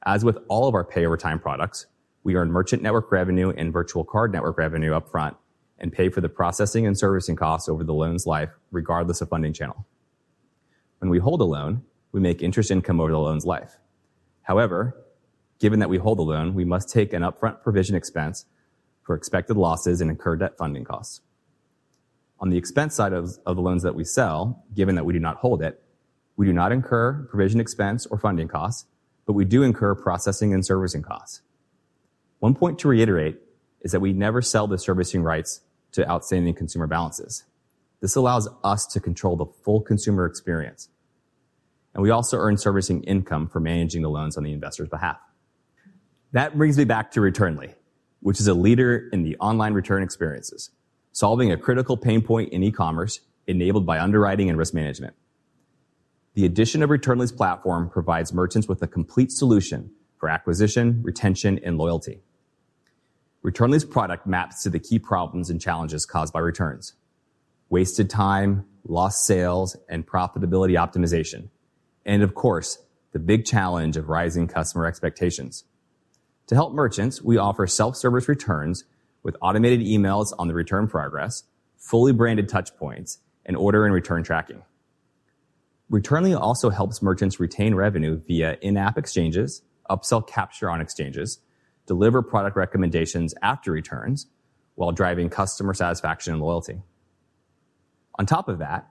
As with all of our pay over time products, we earn merchant network revenue and virtual card network revenue upfront and pay for the processing and servicing costs over the loan's life, regardless of funding channel. When we hold a loan, we make interest income over the loan's life. However, given that we hold the loan, we must take an upfront provision expense for expected losses and incur debt funding costs. On the expense side of, of the loans that we sell, given that we do not hold it, we do not incur provision expense or funding costs, but we do incur processing and servicing costs. One point to reiterate is that we never sell the servicing rights to outstanding consumer balances. This allows us to control the full consumer experience, and we also earn servicing income for managing the loans on the investor's behalf. That brings me back to Returnly, which is a leader in the online return experiences, solving a critical pain point in e-commerce enabled by underwriting and risk management. The addition of Returnly's platform provides merchants with a complete solution for acquisition, retention, and loyalty. Returnly's product maps to the key problems and challenges caused by returns, wasted time, lost sales, and profitability optimization, and of course, the big challenge of rising customer expectations. To help merchants, we offer self-service returns with automated emails on the return progress, fully branded touch points, and order and return tracking. Returnly also helps merchants retain revenue via in-app exchanges, upsell capture on exchanges, deliver product recommendations after returns, while driving customer satisfaction and loyalty. On top of that,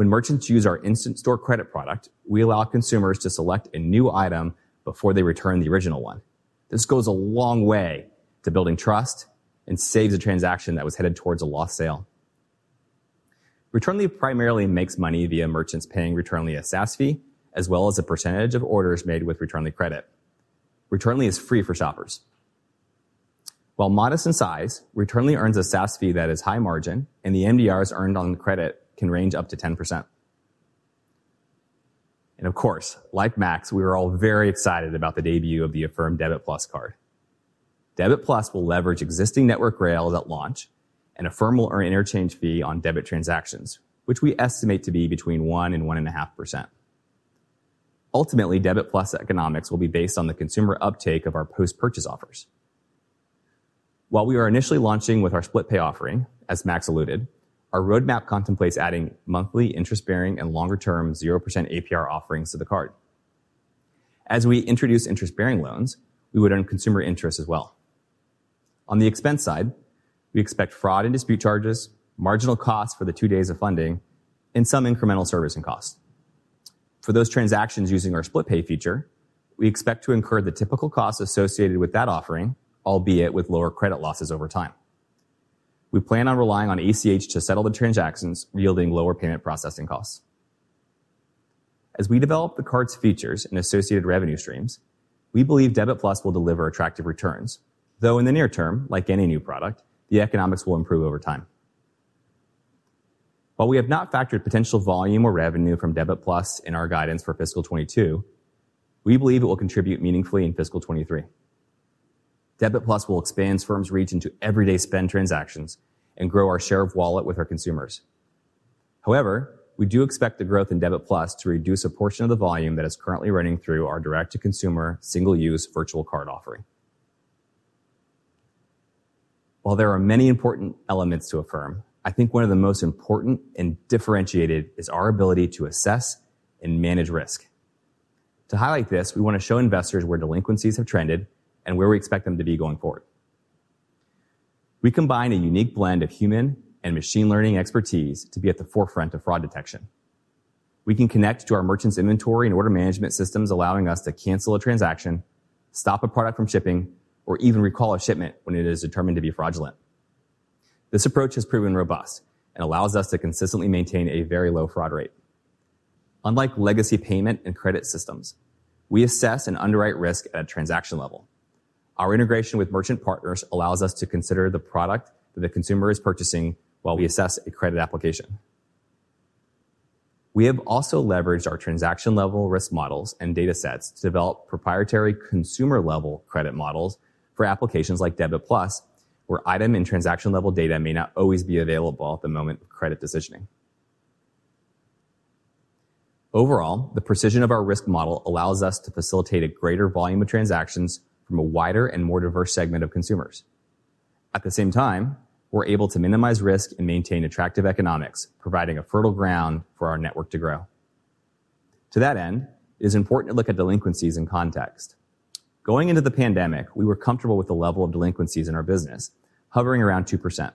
when merchants use our Instant Store credit product, we allow consumers to select a new item before they return the original one. This goes a long way to building trust and saves a transaction that was headed towards a lost sale. Returnly primarily makes money via merchants paying Returnly a SaaS fee, as well as a percentage of orders made with Returnly credit. Returnly is free for shoppers. While modest in size, Returnly earns a SaaS fee that is high margin, and the MDRs earned on the credit can range up to 10%. And of course, like Max, we are all very excited about the debut of the Affirm Debit+ card. Debit+ will leverage existing network rails at launch, and Affirm will earn interchange fee on debit transactions, which we estimate to be between 1% and 1.5%. Ultimately, Debit+ economics will be based on the consumer uptake of our post-purchase offers. While we are initially launching with our split pay offering, as Max alluded, our roadmap contemplates adding monthly interest-bearing and longer-term 0% APR offerings to the card. As we introduce interest-bearing loans, we would earn consumer interest as well. On the expense side, we expect fraud and dispute charges, marginal costs for the two days of funding, and some incremental servicing costs. For those transactions using our split pay feature, we expect to incur the typical costs associated with that offering, albeit with lower credit losses over time. We plan on relying on ACH to settle the transactions, yielding lower payment processing costs. As we develop the card's features and associated revenue streams, we believe Debit+ will deliver attractive returns, though in the near term, like any new product, the economics will improve over time. While we have not factored potential volume or revenue from Debit+ in our guidance for fiscal 2022, we believe it will contribute meaningfully in fiscal 2023. Debit+ will expand Affirm's reach into everyday spend transactions and grow our share of wallet with our consumers. However, we do expect the growth in Debit+ to reduce a portion of the volume that is currently running through our direct-to-consumer single-use virtual card offering. While there are many important elements to Affirm, I think one of the most important and differentiated is our ability to assess and manage risk. To highlight this, we want to show investors where delinquencies have trended and where we expect them to be going forward. We combine a unique blend of human and machine learning expertise to be at the forefront of fraud detection. We can connect to our merchants' inventory and order management systems, allowing us to cancel a transaction, stop a product from shipping, or even recall a shipment when it is determined to be fraudulent. This approach has proven robust and allows us to consistently maintain a very low fraud rate. Unlike legacy payment and credit systems, we assess and underwrite risk at a transaction level. Our integration with merchant partners allows us to consider the product that the consumer is purchasing while we assess a credit application. We have also leveraged our transaction-level risk models and data sets to develop proprietary consumer-level credit models for applications like Debit+, where item and transaction-level data may not always be available at the moment of credit decisioning. Overall, the precision of our risk model allows us to facilitate a greater volume of transactions from a wider and more diverse segment of consumers. At the same time, we're able to minimize risk and maintain attractive economics, providing a fertile ground for our network to grow. To that end, it is important to look at delinquencies in context. Going into the pandemic, we were comfortable with the level of delinquencies in our business, hovering around 2%.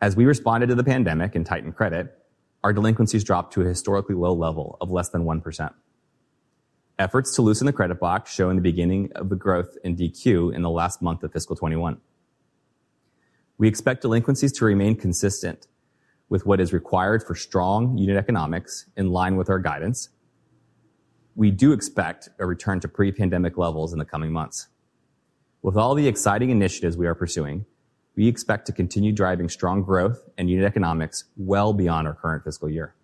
As we responded to the pandemic and tightened credit, our delinquencies dropped to a historically low level of less than 1%. Efforts to loosen the credit box show in the beginning of the growth in DQ in the last month of fiscal 2021. We expect delinquencies to remain consistent with what is required for strong unit economics in line with our guidance. We do expect a return to pre-pandemic levels in the coming months. With all the exciting initiatives we are pursuing, we expect to continue driving strong growth and unit economics well beyond our current fiscal year.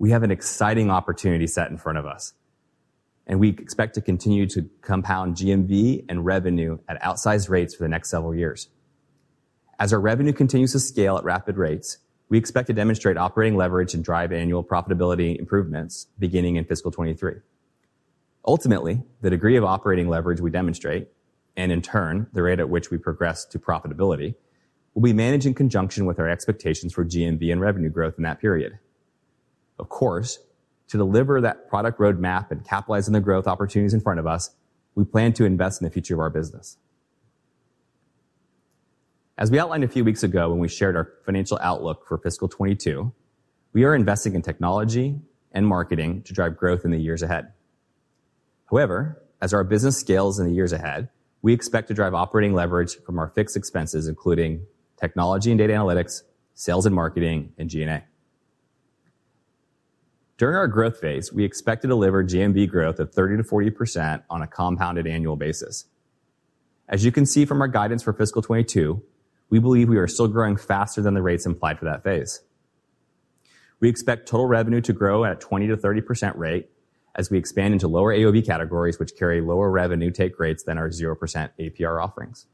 We have an exciting opportunity set in front of us, and we expect to continue to compound GMV and revenue at outsized rates for the next several years. As our revenue continues to scale at rapid rates, we expect to demonstrate operating leverage and drive annual profitability improvements beginning in fiscal 2023. Ultimately, the degree of operating leverage we demonstrate, and in turn, the rate at which we progress to profitability, will be managed in conjunction with our expectations for GMV and revenue growth in that period. Of course, to deliver that product roadmap and capitalize on the growth opportunities in front of us, we plan to invest in the future of our business. As we outlined a few weeks ago when we shared our financial outlook for fiscal 2022, we are investing in technology and marketing to drive growth in the years ahead. However, as our business scales in the years ahead, we expect to drive operating leverage from our fixed expenses, including technology and data analytics, sales and marketing, and G&A. During our growth phase, we expect to deliver GMV growth of 30%-40% on a compounded annual basis. As you can see from our guidance for fiscal 2022, we believe we are still growing faster than the rates implied for that phase. We expect total revenue to grow at a 20%-30% rate as we expand into lower AOV categories, which carry lower revenue take rates than our 0% APR offerings.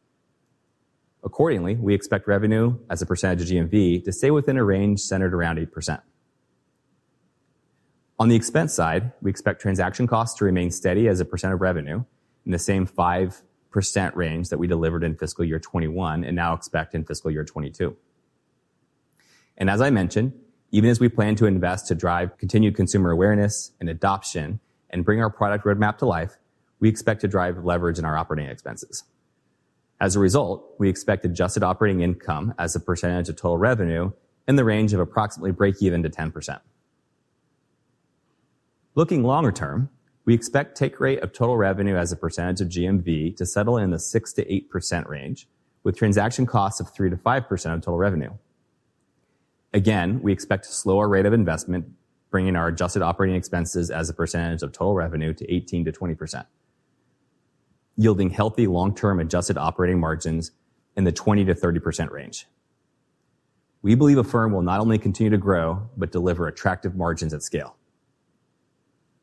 Accordingly, we expect revenue as a percentage of GMV to stay within a range centered around 8%. On the expense side, we expect transaction costs to remain steady as a percent of revenue in the same 5% range that we delivered in fiscal year 2021 and now expect in fiscal year 2022. As I mentioned, even as we plan to invest to drive continued consumer awareness and adoption and bring our product roadmap to life, we expect to drive leverage in our operating expenses. As a result, we expect adjusted operating income as a percentage of total revenue in the range of approximately breakeven to 10%. Looking longer term, we expect take rate of total revenue as a percentage of GMV to settle in the 6%-8% range, with transaction costs of 3%-5% of total revenue. Again, we expect a slower rate of investment, bringing our adjusted operating expenses as a percentage of total revenue to 18%-20%, yielding healthy long-term adjusted operating margins in the 20%-30% range. We believe Affirm will not only continue to grow, but deliver attractive margins at scale.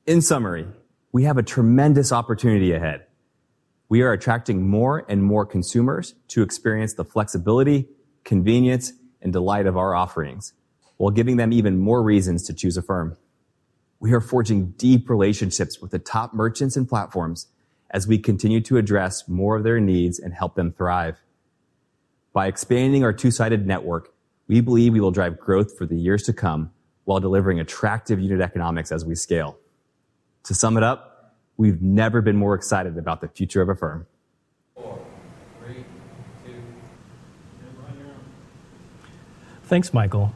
In summary, we have a tremendous opportunity ahead. We are attracting more and more consumers to experience the flexibility, convenience, and delight of our offerings while giving them even more reasons to choose Affirm. We are forging deep relationships with the top merchants and platforms as we continue to address more of their needs and help them thrive. By expanding our two-sided network, we believe we will drive growth for the years to come while delivering attractive unit economics as we scale. To sum it up, we've never been more excited about the future of Affirm. Four, three, two, one. Thanks, Michael.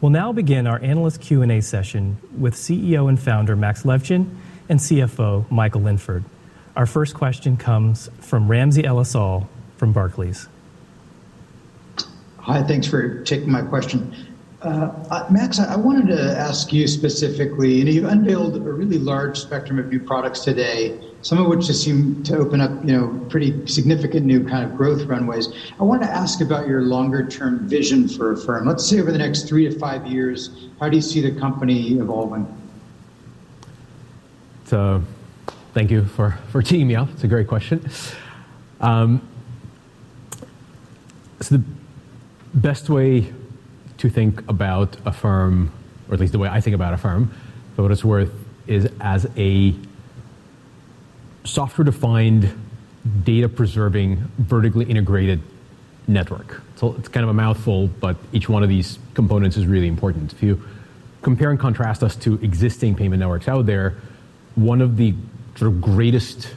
We'll now begin our analyst Q&A session with CEO and founder Max Levchin and CFO Michael Linford. Our first question comes from Ramsey El-Assal from Barclays. Hi, thanks for taking my question. Max, I wanted to ask you specifically, You know, you've unveiled a really large spectrum of new products today, some of which just seem to open up you know, pretty significant new kind of growth runways. I wanted to ask about your longer-term vision for firm, Let's say over the next three to five years, how do you see the company evolving? So, thank you for teeing me up. It's a great question. Um, so the best way to think about Affirm, or at least the way I think about Affirm, for what it's worth, is as a software-defined, data-preserving, vertically integrated network. So It's kind of a mouthful, but each one of these components is really important. If you compare and contrast us to existing payment networks out there, one of the sort of greatest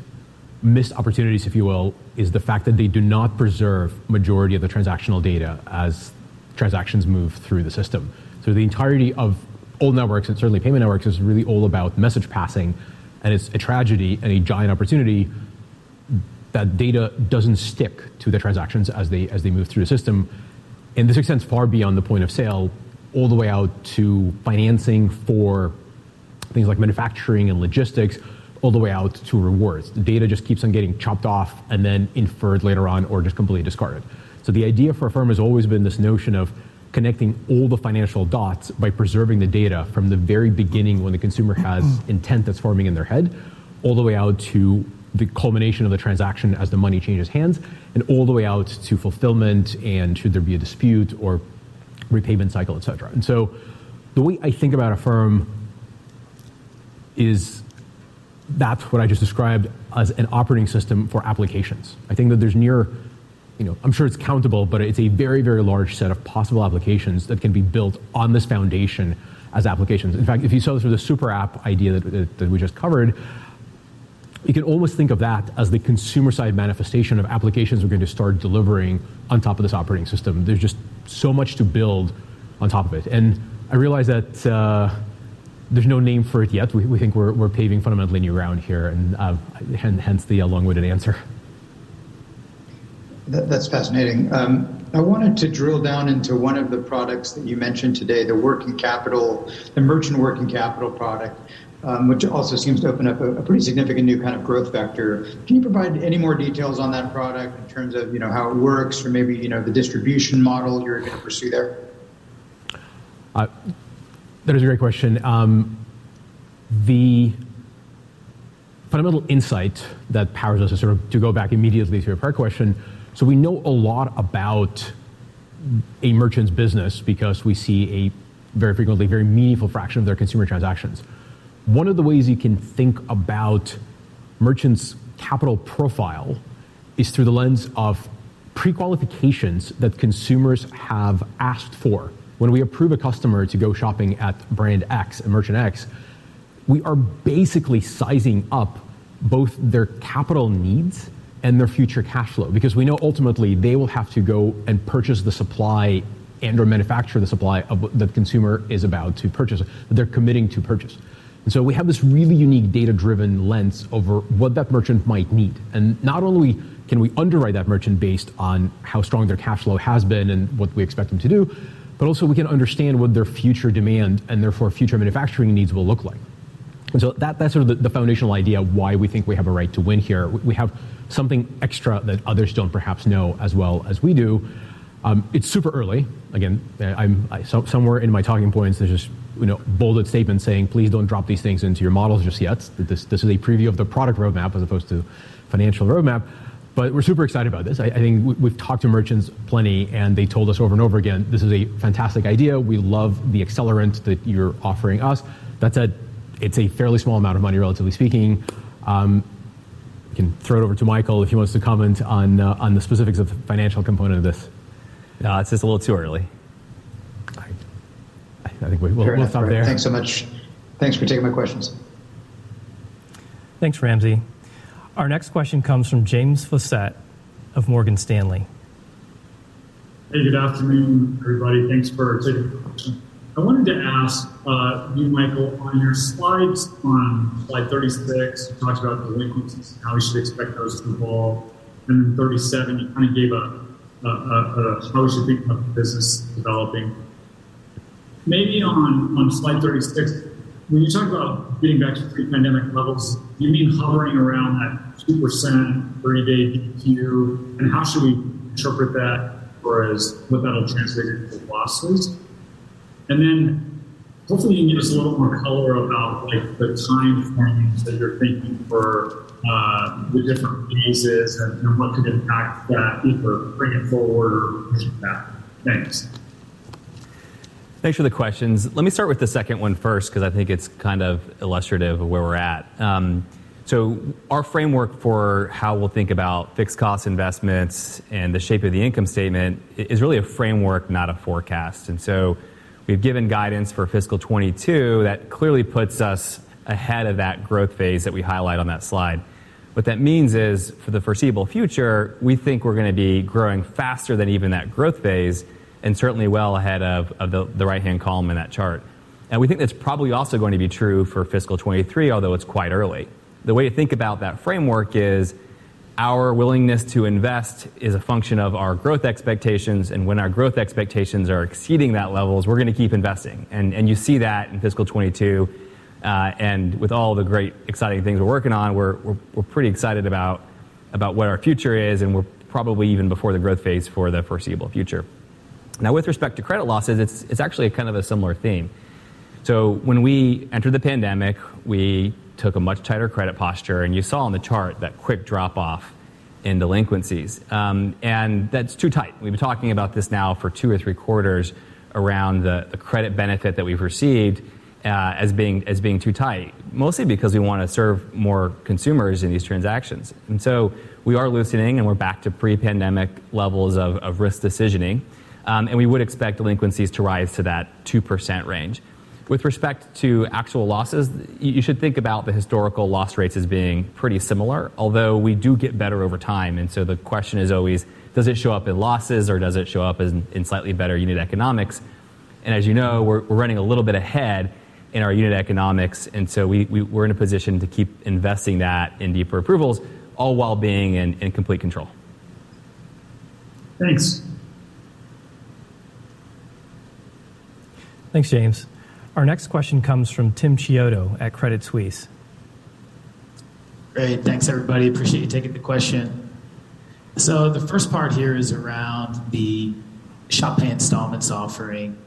missed opportunities, if you will, is the fact that they do not preserve majority of the transactional data as transactions move through the system. So the entirety of all networks, and certainly payment networks, is really all about message passing, and it's a tragedy and a giant opportunity that data doesn't stick to the transactions as they move through the system. And this extends far beyond the point of sale, all the way out to financing for things like manufacturing and logistics, all the way out to rewards. The data just keeps on getting chopped off and then inferred later on or just completely discarded. So the idea for Affirm has always been this notion of connecting all the financial dots by preserving the data from the very beginning when the consumer has mm. intent that's forming in their head, all the way out to the culmination of the transaction as the money changes hands, and all the way out to fulfillment and should there be a dispute or repayment cycle, et cetera. And so the way I think about Affirm is that's what I just described as an operating system for applications. I think that there's near, I'm sure it's countable, but it's a very, very large set of possible applications that can be built on this foundation as applications. In fact, if you saw through the super app idea that we just covered, you can almost think of that as the consumer-side manifestation of applications we're going to start delivering on top of this operating system. There's just so much to build on top of it. And I realize that uh, there's no name for it yet. We think we're paving fundamentally new ground here, and uh, hence the uh, long-winded answer. That's fascinating. Um, I wanted to drill down into one of the products that you mentioned today, the working capital, the merchant working capital product, um, which also seems to open up a pretty significant new kind of growth vector. Can you provide any more details on that product in terms of you know how it works or maybe you know the distribution model you're going to pursue there? Uh, that is a great question. Um, the fundamental insight that powers us is sort of to go back immediately to your prior question. So we know a lot about a merchant's business because we see a very frequently, very meaningful fraction of their consumer transactions. One of the ways you can think about merchants' capital profile is through the lens of pre-qualifications that consumers have asked for. When we approve a customer to go shopping at brand X and merchant X, we are basically sizing up both their capital needs and their future cash flow, because we know ultimately they will have to go and purchase the supply and/or manufacture the supply of what that the consumer is about to purchase, that they're committing to purchase. And so we have this really unique data-driven lens over what that merchant might need. And not only can we underwrite that merchant based on how strong their cash flow has been and what we expect them to do, but also we can understand what their future demand and therefore future manufacturing needs will look like. And so that, that's sort of the, the, foundational idea why we think we have a right to win here. We have something extra that others don't perhaps know as well as we do. Um, it's super early. Again, I'm I, so, somewhere in my talking points. There's just you know bolded statement saying, please don't drop these things into your models just yet. This this is a preview of the product roadmap as opposed to financial roadmap. But we're super excited about this. I, I think we, have talked to merchants plenty, and they told us over and over again, this is a fantastic idea. We love the accelerant that you're offering us. That said, it's a fairly small amount of money, relatively speaking. Um, can throw it over to Michael if he wants to comment on uh, on the specifics of the financial component of this. No, it's just a little too early. I, I think we, will we'll stop there. Thanks so much. Thanks for taking my questions. Thanks, Ramsey. Our next question comes from James Faucette of Morgan Stanley. Hey, good afternoon, everybody. Thanks for taking the question. I wanted to ask uh, you, Michael, on your slides on slide 36, you talked about delinquencies and how we should expect those to evolve. And then 37, you kind of gave a uh, uh, how we should think about the business developing. Maybe on, on slide 36, when you talk about getting back to pre-pandemic levels, you mean hovering around that 2% 30-day DQ, and how should we interpret that or as what that'll translate into losses? And then hopefully you can give us a little more color about like the time frames that you're thinking for uh, the different phases and, and, what could impact that, either bring it forward or push it back. Thanks. Thanks for the questions. Let me start with the second one first because I think it's kind of illustrative of where we're at. Um, so, our framework for how we'll think about fixed cost investments and the shape of the income statement is really a framework, not a forecast. And so, we've given guidance for fiscal 22 that clearly puts us ahead of that growth phase that we highlight on that slide. What that means is for the foreseeable future, we think we're going to be growing faster than even that growth phase and certainly well ahead of, the, the right hand column in that chart. And we think that's probably also going to be true for fiscal 23, although it's quite early. The way to think about that framework is our willingness to invest is a function of our growth expectations. And when our growth expectations are exceeding that levels, we're going to keep investing. And, and you see that in fiscal 22 uh, and with all the great, exciting things we're working on, we're, we're, we're pretty excited about, about what our future is, and we're probably even before the growth phase for the foreseeable future. Now, with respect to credit losses, it's, it's actually kind of a similar theme. So, when we entered the pandemic, we took a much tighter credit posture, and you saw on the chart that quick drop off in delinquencies. Um, and that's too tight. We've been talking about this now for two or three quarters around the, the credit benefit that we've received uh, as being as being too tight, mostly because we want to serve more consumers in these transactions. And so we are loosening, and we're back to pre-pandemic levels of, of risk decisioning, um, and we would expect delinquencies to rise to that two percent range. With respect to actual losses, you should think about the historical loss rates as being pretty similar, although we do get better over time. And so the question is always, does it show up in losses or does it show up in, in slightly better unit economics? And as you know, we're, we're running a little bit ahead in our unit economics. And so we, we, are in a position to keep investing that in deeper approvals, all while being in, in complete control. Thanks. Thanks, James. Our next question comes from Tim Chiodo at Credit Suisse. Great. Thanks, everybody. Appreciate you taking the question. So, the first part here is around the Shop Pay installments offering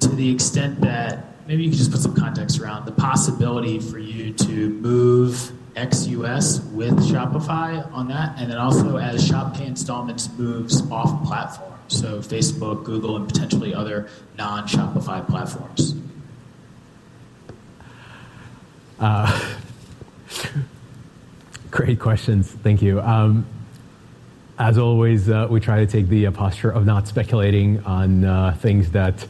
to the extent that maybe you could just put some context around the possibility for you to move ex-US with Shopify on that, and then also as Shop Pay Installments moves off platform, so Facebook, Google, and potentially other non-Shopify platforms. Uh, great questions. Thank you. Um, as always, uh, we try to take the uh, posture of not speculating on things that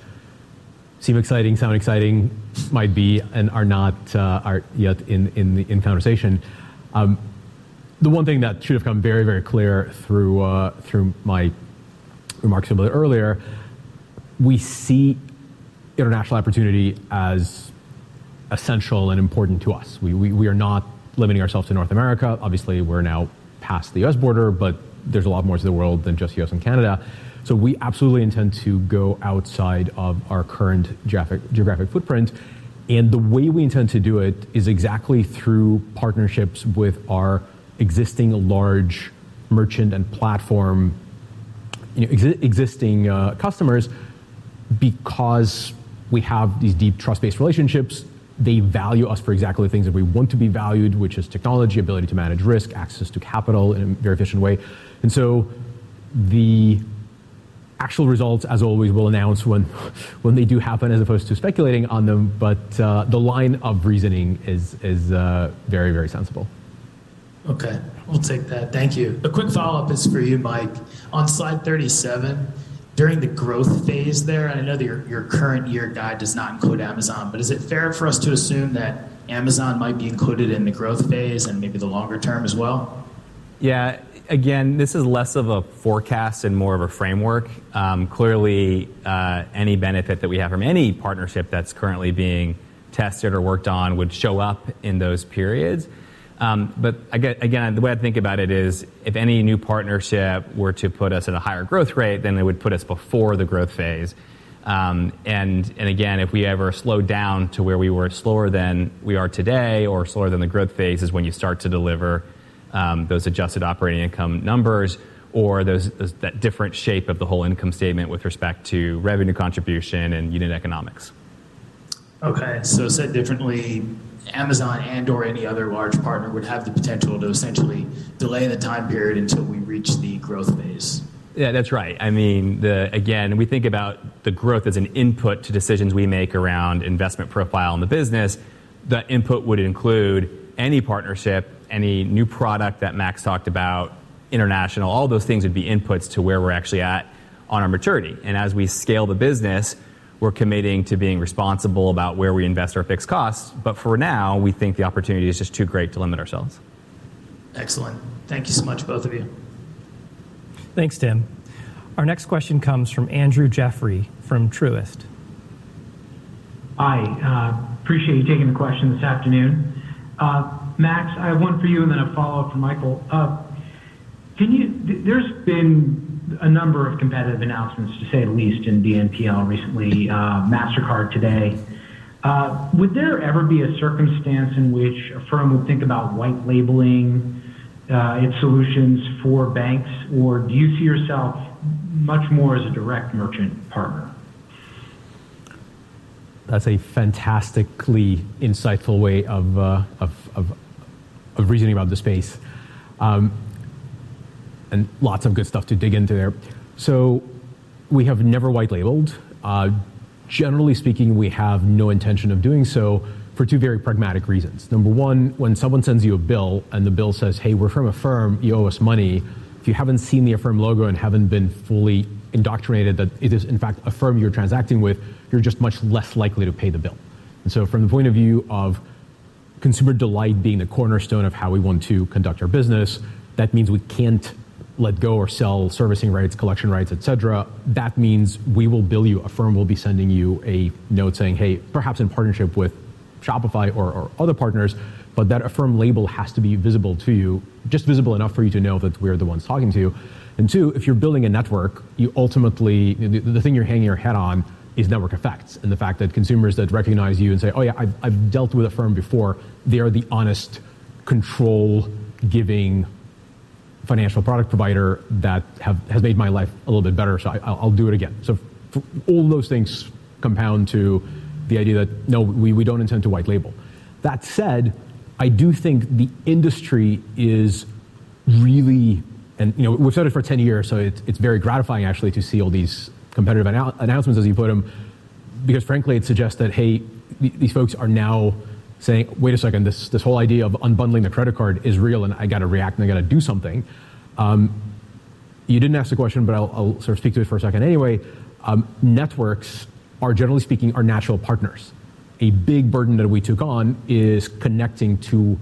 seem exciting, sound exciting, might be, and are not are yet in in the in conversation. Um, the one thing that should have come very very clear through through my remarks a little bit earlier, we see international opportunity as essential and important to us. We, we, we are not limiting ourselves to North America. Obviously, we're now past the US border, but there's a lot more to the world than just US and Canada. So we absolutely intend to go outside of our current geographic, geographic footprint And the way we intend to do it is exactly through partnerships with our existing large merchant and platform, you know, exi- existing uh, customers, because we have these deep trust-based relationships. They value us for exactly the things that we want to be valued, which is technology, ability to manage risk, access to capital in a very efficient way. And so the actual results, as always, we'll announce when, when they do happen as opposed to speculating on them. But uh, the line of reasoning is, is uh, very, very sensible. Okay, we'll take that. Thank you. A quick follow up is for you, Mike. On slide 37, during the growth phase there, I know that your, your current year guide does not include Amazon, but is it fair for us to assume that Amazon might be included in the growth phase and maybe the longer term as well? Yeah, again, this is less of a forecast and more of a framework. Um, clearly, uh, any benefit that we have from any partnership that's currently being tested or worked on would show up in those periods. Um, but again, the way I think about it is if any new partnership were to put us at a higher growth rate, then it would put us before the growth phase. Um, and, again, if we ever slowed down to where we were slower than we are today or slower than the growth phase is when you start to deliver um, those adjusted operating income numbers or that different shape of the whole income statement with respect to revenue contribution and unit economics. Okay, so said differently, Amazon and or any other large partner would have the potential to essentially delay the time period until we reach the growth phase. Yeah, that's right. I mean, the, again, we think about the growth as an input to decisions we make around investment profile in the business. The input would include any partnership any new product that Max talked about, international, all those things would be inputs to where we're actually at on our maturity. And as we scale the business, we're committing to being responsible about where we invest our fixed costs. But for now, we think the opportunity is just too great to limit ourselves. Excellent. Thank you so much, both of you. Thanks, Tim. Our next question comes from Andrew Jeffrey from Truist. Hi, uh, appreciate you taking the question this afternoon. Uh, Max, I have one for you and then a follow-up for Michael. Uh, can you? There's been a number of competitive announcements, to say the least, in BNPL recently, uh, Mastercard today. Uh, would there ever be a circumstance in which Affirm would think about white labeling its solutions for banks, or do you see yourself much more as a direct merchant partner? That's a fantastically insightful way of, uh, of, of, of, reasoning about the space. And lots of good stuff to dig into there. So we have never white labeled. Uh, generally speaking, we have no intention of doing so for two very pragmatic reasons. Number one, when someone sends you a bill and the bill says, hey, we're from Affirm, you owe us money, if you haven't seen the Affirm logo and haven't been fully indoctrinated that it is in fact Affirm you're transacting with, you're just much less likely to pay the bill. And so from the point of view of consumer delight being the cornerstone of how we want to conduct our business, that means we can't let go or sell servicing rights, collection rights, et cetera. That means we will bill you, Affirm will be sending you a note saying, hey, perhaps in partnership with Shopify or, or other partners, but that Affirm label has to be visible to you, just visible enough for you to know that we're the ones talking to you. And two, if you're building a network, you ultimately, the, the thing you're hanging your head on is network effects and the fact that consumers that recognize you and say, oh yeah, I've, I've dealt with Affirm before, they are the honest, control giving financial product provider that have, has made my life a little bit better, so I, will do it again. So all those things compound to the idea that no, we, we don't intend to white label. That said, I do think the industry is really, and you know, we've it for 10 years, so it's, it's very gratifying actually to see all these competitive annou- announcements, as you put them, because frankly, it suggests that, hey, th- these folks are now saying, wait a second, this, this whole idea of unbundling the credit card is real and I got to react and I got to do something. Um, you didn't ask the question, but I'll, I'll, sort of speak to it for a second anyway. Um, networks are generally speaking our natural partners. A big burden that we took on is connecting to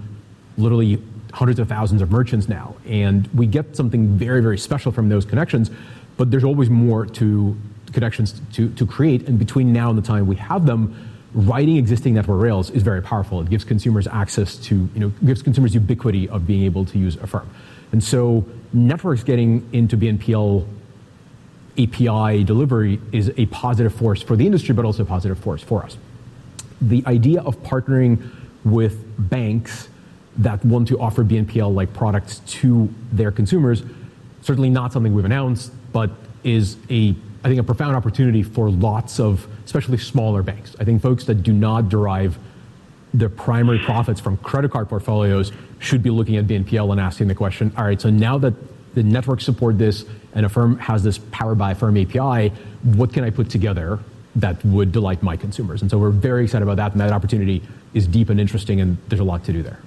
literally hundreds of thousands of merchants now. And we get something very, very special from those connections but there's always more to connections to, to create. And between now and the time we have them, writing existing network rails is very powerful. It gives consumers access to, you know, gives consumers ubiquity of being able to use Affirm. And so networks getting into BNPL API delivery is a positive force for the industry, but also a positive force for us. the idea of partnering with banks that want to offer BNPL-like products to their consumers, certainly not something we've announced, but is a, I think, a profound opportunity for lots of, especially smaller banks. I think folks that do not derive their primary profits from credit card portfolios should be looking at BNPL and asking the question, all right, so now that the networks support this and Affirm has this Powered by Affirm API, what can I put together that would delight my consumers? And so we're very excited about that, and that opportunity is deep and interesting, and there's a lot to do there.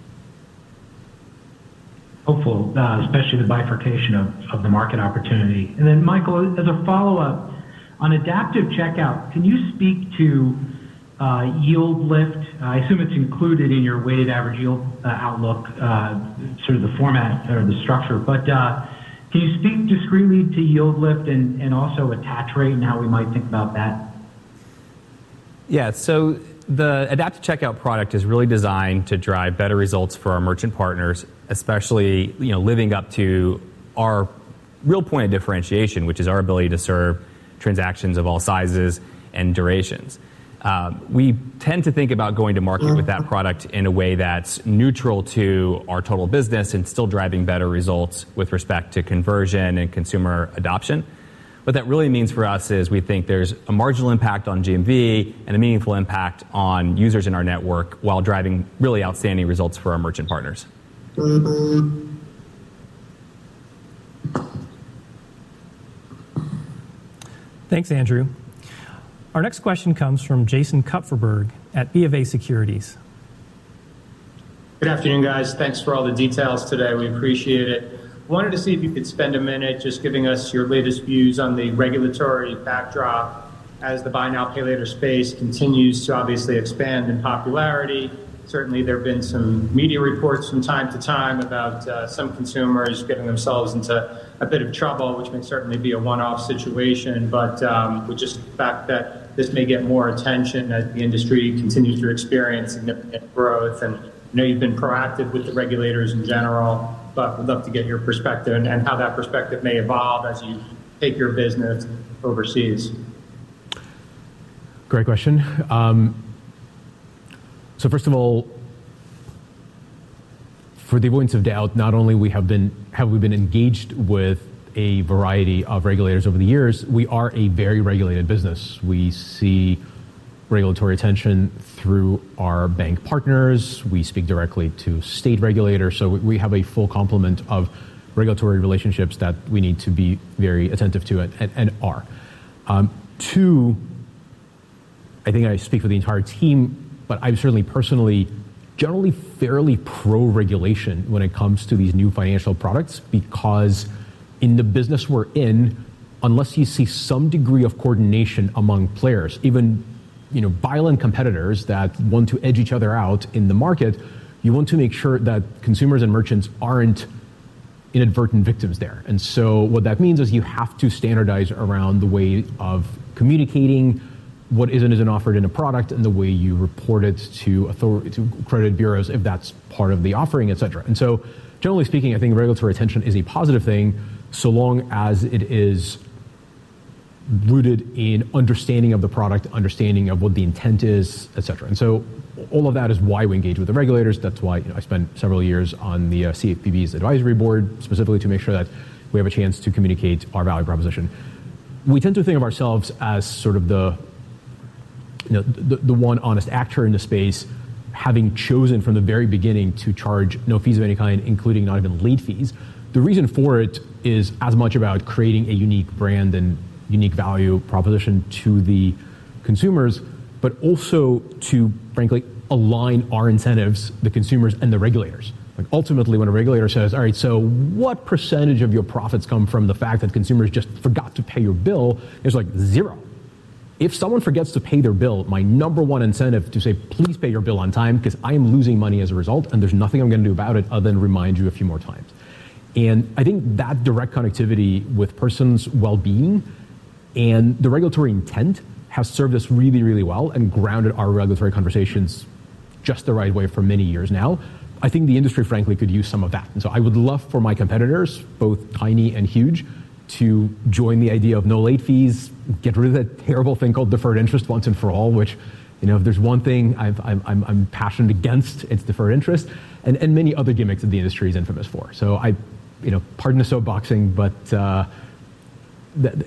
Hopeful, uh, especially the bifurcation of the market opportunity. And then, Michael, as a follow-up, on Adaptive Checkout, can you speak to uh, yield lift? I assume it's included in your weighted average yield uh, outlook, sort of the format or the structure. But can you speak discreetly to yield lift and also attach rate and how we might think about that? Yeah. So the Adaptive Checkout product is really designed to drive better results for our merchant partners, especially you know living up to our real point of differentiation, which is our ability to serve transactions of all sizes and durations. Um, we tend to think about going to market with that mm-hmm. product in a way that's neutral to our total business and still driving better results with respect to conversion and consumer adoption. What that really means for us is we think there's a marginal impact on GMV and a meaningful impact on users in our network while driving really outstanding results for our merchant partners. Thanks, Andrew. Our next question comes from Jason Kupferberg at BofA Securities. Good afternoon, guys. Thanks for all the details today. We appreciate it. Wanted to see if you could spend a minute just giving us your latest views on the regulatory backdrop as the buy now, pay later space continues to obviously expand in popularity. Certainly, there have been some media reports from time to time about uh, some consumers getting themselves into a bit of trouble, which may certainly be a one-off situation. But um, with just the fact that this may get more attention as the industry continues to experience significant growth. And I know you've been proactive with the regulators in general, but we'd love to get your perspective and how that perspective may evolve as you take your business overseas. Great question. Um, So first of all, for the avoidance of doubt, not only we have been have we been engaged with a variety of regulators over the years, we are a very regulated business. We see regulatory attention through our bank partners. We speak directly to state regulators. So we have a full complement of regulatory relationships that we need to be very attentive to and are. Um, two, I think I speak for the entire team, but I'm certainly personally generally fairly pro-regulation when it comes to these new financial products because in the business we're in, unless you see some degree of coordination among players, even you know violent competitors that want to edge each other out in the market, you want to make sure that consumers and merchants aren't inadvertent victims there. And so what that means is you have to standardize around the way of communicating what is and isn't offered in a product and the way you report it to authority to credit bureaus if that's part of the offering, et cetera. And so generally speaking, I think regulatory attention is a positive thing so long as it is rooted in understanding of the product, understanding of what the intent is, et cetera. And so all of that is why we engage with the regulators. That's why I spent several years on the uh, CFPB's advisory board, specifically to make sure that we have a chance to communicate our value proposition. We tend to think of ourselves as sort of the one honest actor in the space, having chosen from the very beginning to charge no fees of any kind, including not even late fees. The reason for it is as much about creating a unique brand and unique value proposition to the consumers, but also to, frankly, align our incentives, the consumers and the regulators. Like Ultimately, when a regulator says, all right, so what percentage of your profits come from the fact that consumers just forgot to pay your bill? It's like zero. If someone forgets to pay their bill, my number one incentive to say, please pay your bill on time because I am losing money as a result, and there's nothing I'm going to do about it other than remind you a few more times. And I think that direct connectivity with persons' well-being and the regulatory intent has served us really, really well and grounded our regulatory conversations just the right way for many years now. I think the industry, frankly, could use some of that. And so I would love for my competitors, both tiny and huge, to join the idea of no late fees, get rid of that terrible thing called deferred interest once and for all, which You know, if there's one thing i am I'm passionate against, it's deferred interest, and, and many other gimmicks that the industry is infamous for. So I, you know, pardon the soapboxing, but uh,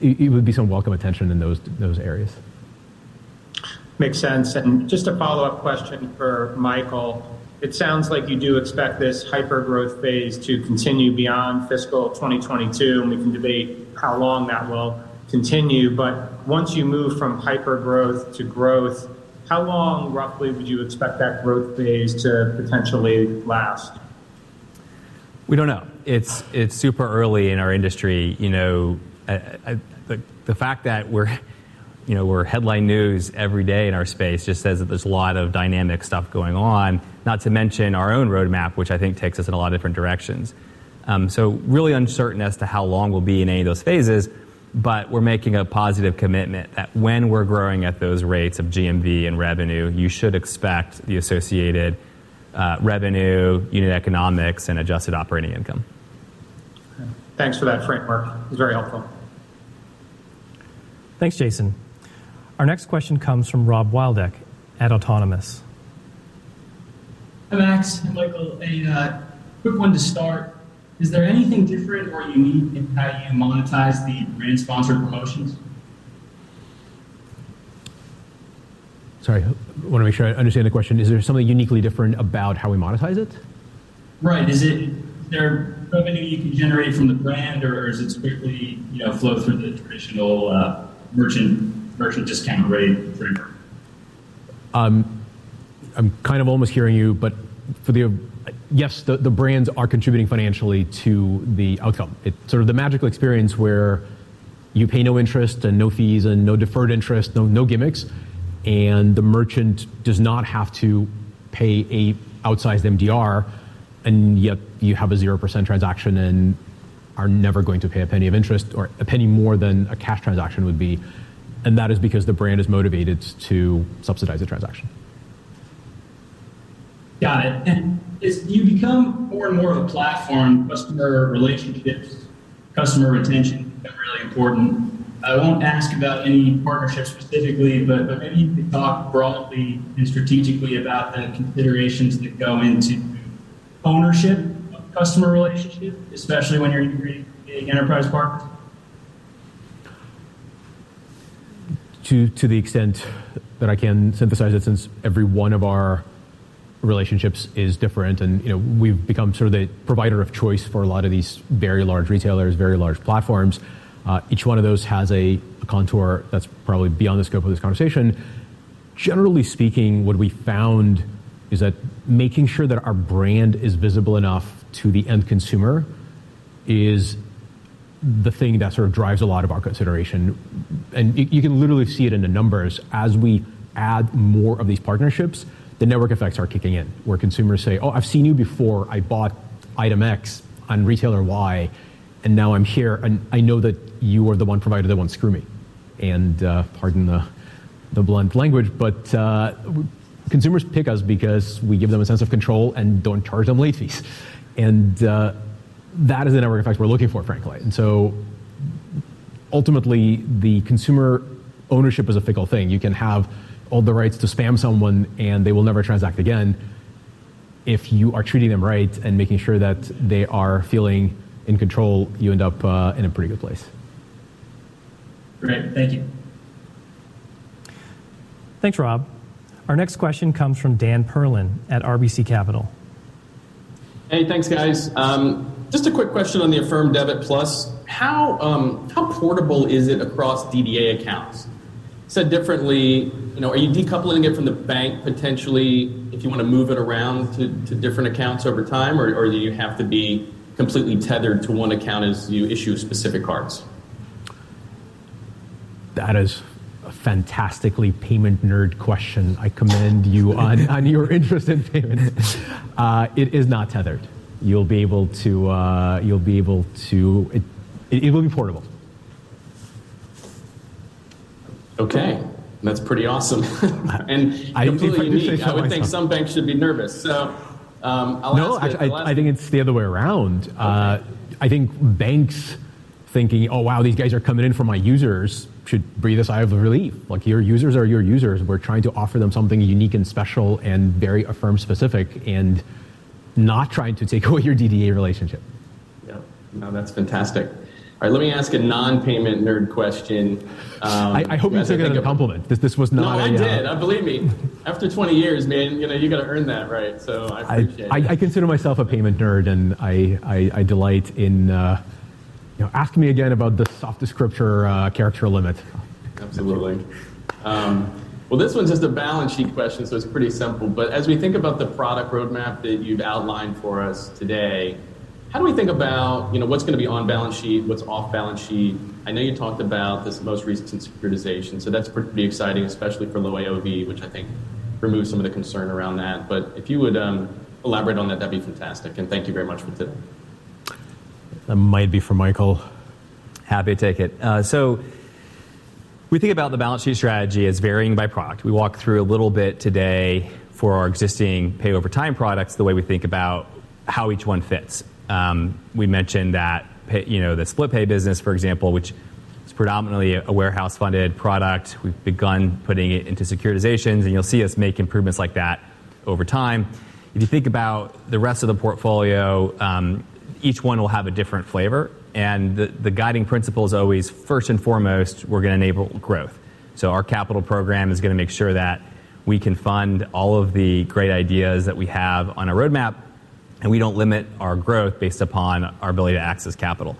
it would be some welcome attention in those those areas. Makes sense. And just a follow up question for Michael. It sounds like you do expect this hyper growth phase to continue beyond fiscal 2022, and we can debate how long that will continue. But once you move from hyper growth to growth, how long roughly would you expect that growth phase to potentially last? We don't know. It's it's super early in our industry. You know, I, I, the the fact that we're you know, we're headline news every day in our space just says that there's a lot of dynamic stuff going on, not to mention our own roadmap, which I think takes us in a lot of different directions. Um, so really uncertain as to how long we'll be in any of those phases, but we're making a positive commitment that when we're growing at those rates of GMV and revenue, you should expect the associated uh, revenue, unit economics, and adjusted operating income. Thanks for that framework. It's very helpful. Thanks, Jason. Our next question comes from Rob Wildhack at Autonomous. Hi, Max and Michael. A uh, quick one to start. Is there anything different or unique in how you monetize the brand sponsored promotions? Sorry, I want to make sure I understand the question. Is there something uniquely different about how we monetize it? Right. Is it is there revenue you can generate from the brand, or is it strictly you know flow through the traditional uh, merchant merchant discount rate framework? Um, I'm kind of almost hearing you, but for the yes, the, the brands are contributing financially to the outcome. It's sort of the magical experience where you pay no interest and no fees and no deferred interest, no no gimmicks, and the merchant does not have to pay a outsized MDR, and yet you have a zero percent transaction and are never going to pay a penny of interest or a penny more than a cash transaction would be and that is because the brand is motivated to subsidize the transaction. Got it. as you become more and more of a platform, customer relationships, customer retention become really important. I won't ask about any partnership specifically, but, but maybe you could talk broadly and strategically about the considerations that go into ownership of customer relationship, especially when you're integrating big enterprise partners. to to the extent that I can synthesize it, since every one of our relationships is different, and you know we've become sort of the provider of choice for a lot of these very large retailers, very large platforms. Uh, each one of those has a, a contour that's probably beyond the scope of this conversation. Generally speaking, what we found is that making sure that our brand is visible enough to the end consumer is the thing that sort of drives a lot of our consideration. And you, you, can literally see it in the numbers as we add more of these partnerships, the network effects are kicking in, where consumers say, Oh, I've seen you before. I bought item X on retailer Y, and now I'm here, and I know that you are the one provider that won't screw me. And uh, pardon the, the blunt language, but uh, consumers pick us because we give them a sense of control and don't charge them late fees. And uh, that is the network effect we're looking for, frankly. And so ultimately, the consumer ownership is a fickle thing. You can have all the rights to spam someone and they will never transact again. If you are treating them right and making sure that they are feeling in control, you end up uh, in a pretty good place. Great. Thank you. Thanks, Rob. Our next question comes from Dan Perlin at RBC Capital. Hey, thanks, guys. Um, just a quick question on the Affirm Debit Plus. How um, how portable is it across DDA accounts? Said differently, you know, are you decoupling it from the bank potentially if you want to move it around to, to different accounts over time, or, or do you have to be completely tethered to one account as you issue specific cards? That is a fantastically payment nerd question. I commend you on, on your interest in payment. Uh, it is not tethered you'll be able to uh, you'll be able to it, it, it will be portable. Okay, that's pretty awesome and I, completely unique. I, I would think some banks should be nervous. So um, I'll no, actually, I, I, think it's the other way around. Okay. Uh, I think banks thinking, oh wow, these guys are coming in for my users, should breathe a sigh of relief. Like your users are your users. We're trying to offer them something unique and special and very Affirm specific, and not trying to take away your DDA relationship. Yeah, no, that's fantastic. All right, let me ask a non-payment nerd question. Um, I, I, hope you took it as a compliment. This, this was not. No, I a, did. Uh, I believe me. After 20 years, man, you know you got to earn that, right? So I appreciate I, it. I, I, consider myself a payment nerd, and I, I, delight in. Uh, you know, ask me again about the soft descriptor uh, character limit. Absolutely. Um, well, this one's just a balance sheet question, so it's pretty simple. But as we think about the product roadmap that you've outlined for us today, how do we think about you know what's going to be on balance sheet, what's off balance sheet? I know you talked about this most recent securitization, so that's pretty exciting, especially for low AOV, which I think removes some of the concern around that. But if you would um, elaborate on that, that'd be fantastic. And thank you very much for today. That might be for Michael. Happy to take it. Uh, so we think about the balance sheet strategy as varying by product. We walk through a little bit today for our existing pay over time products, the way we think about how each one fits. Um, we mentioned that pay, you know the split pay business, for example, which is predominantly a warehouse funded product. We've begun putting it into securitizations, and you'll see us make improvements like that over time. If you think about the rest of the portfolio, um, each one will have a different flavor. And the, the guiding principle is always first and foremost, we're going to enable growth. So our capital program is going to make sure that we can fund all of the great ideas that we have on our roadmap, and we don't limit our growth based upon our ability to access capital.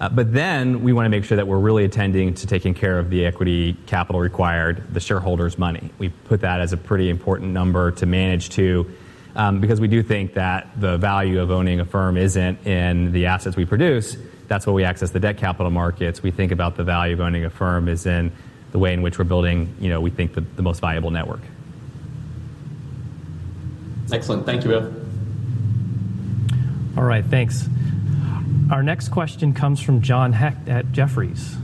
Uh, but then we want to make sure that we're really attending to taking care of the equity capital required, the shareholders' money. We put that as a pretty important number to manage to um, because we do think that the value of owning Affirm isn't in the assets we produce. That's why we access the debt capital markets. We think about the value of owning Affirm is in the way in which we're building, you know, we think the, most valuable network. Excellent. Thank you both. All right, thanks. Our next question comes from John Hecht at Jefferies.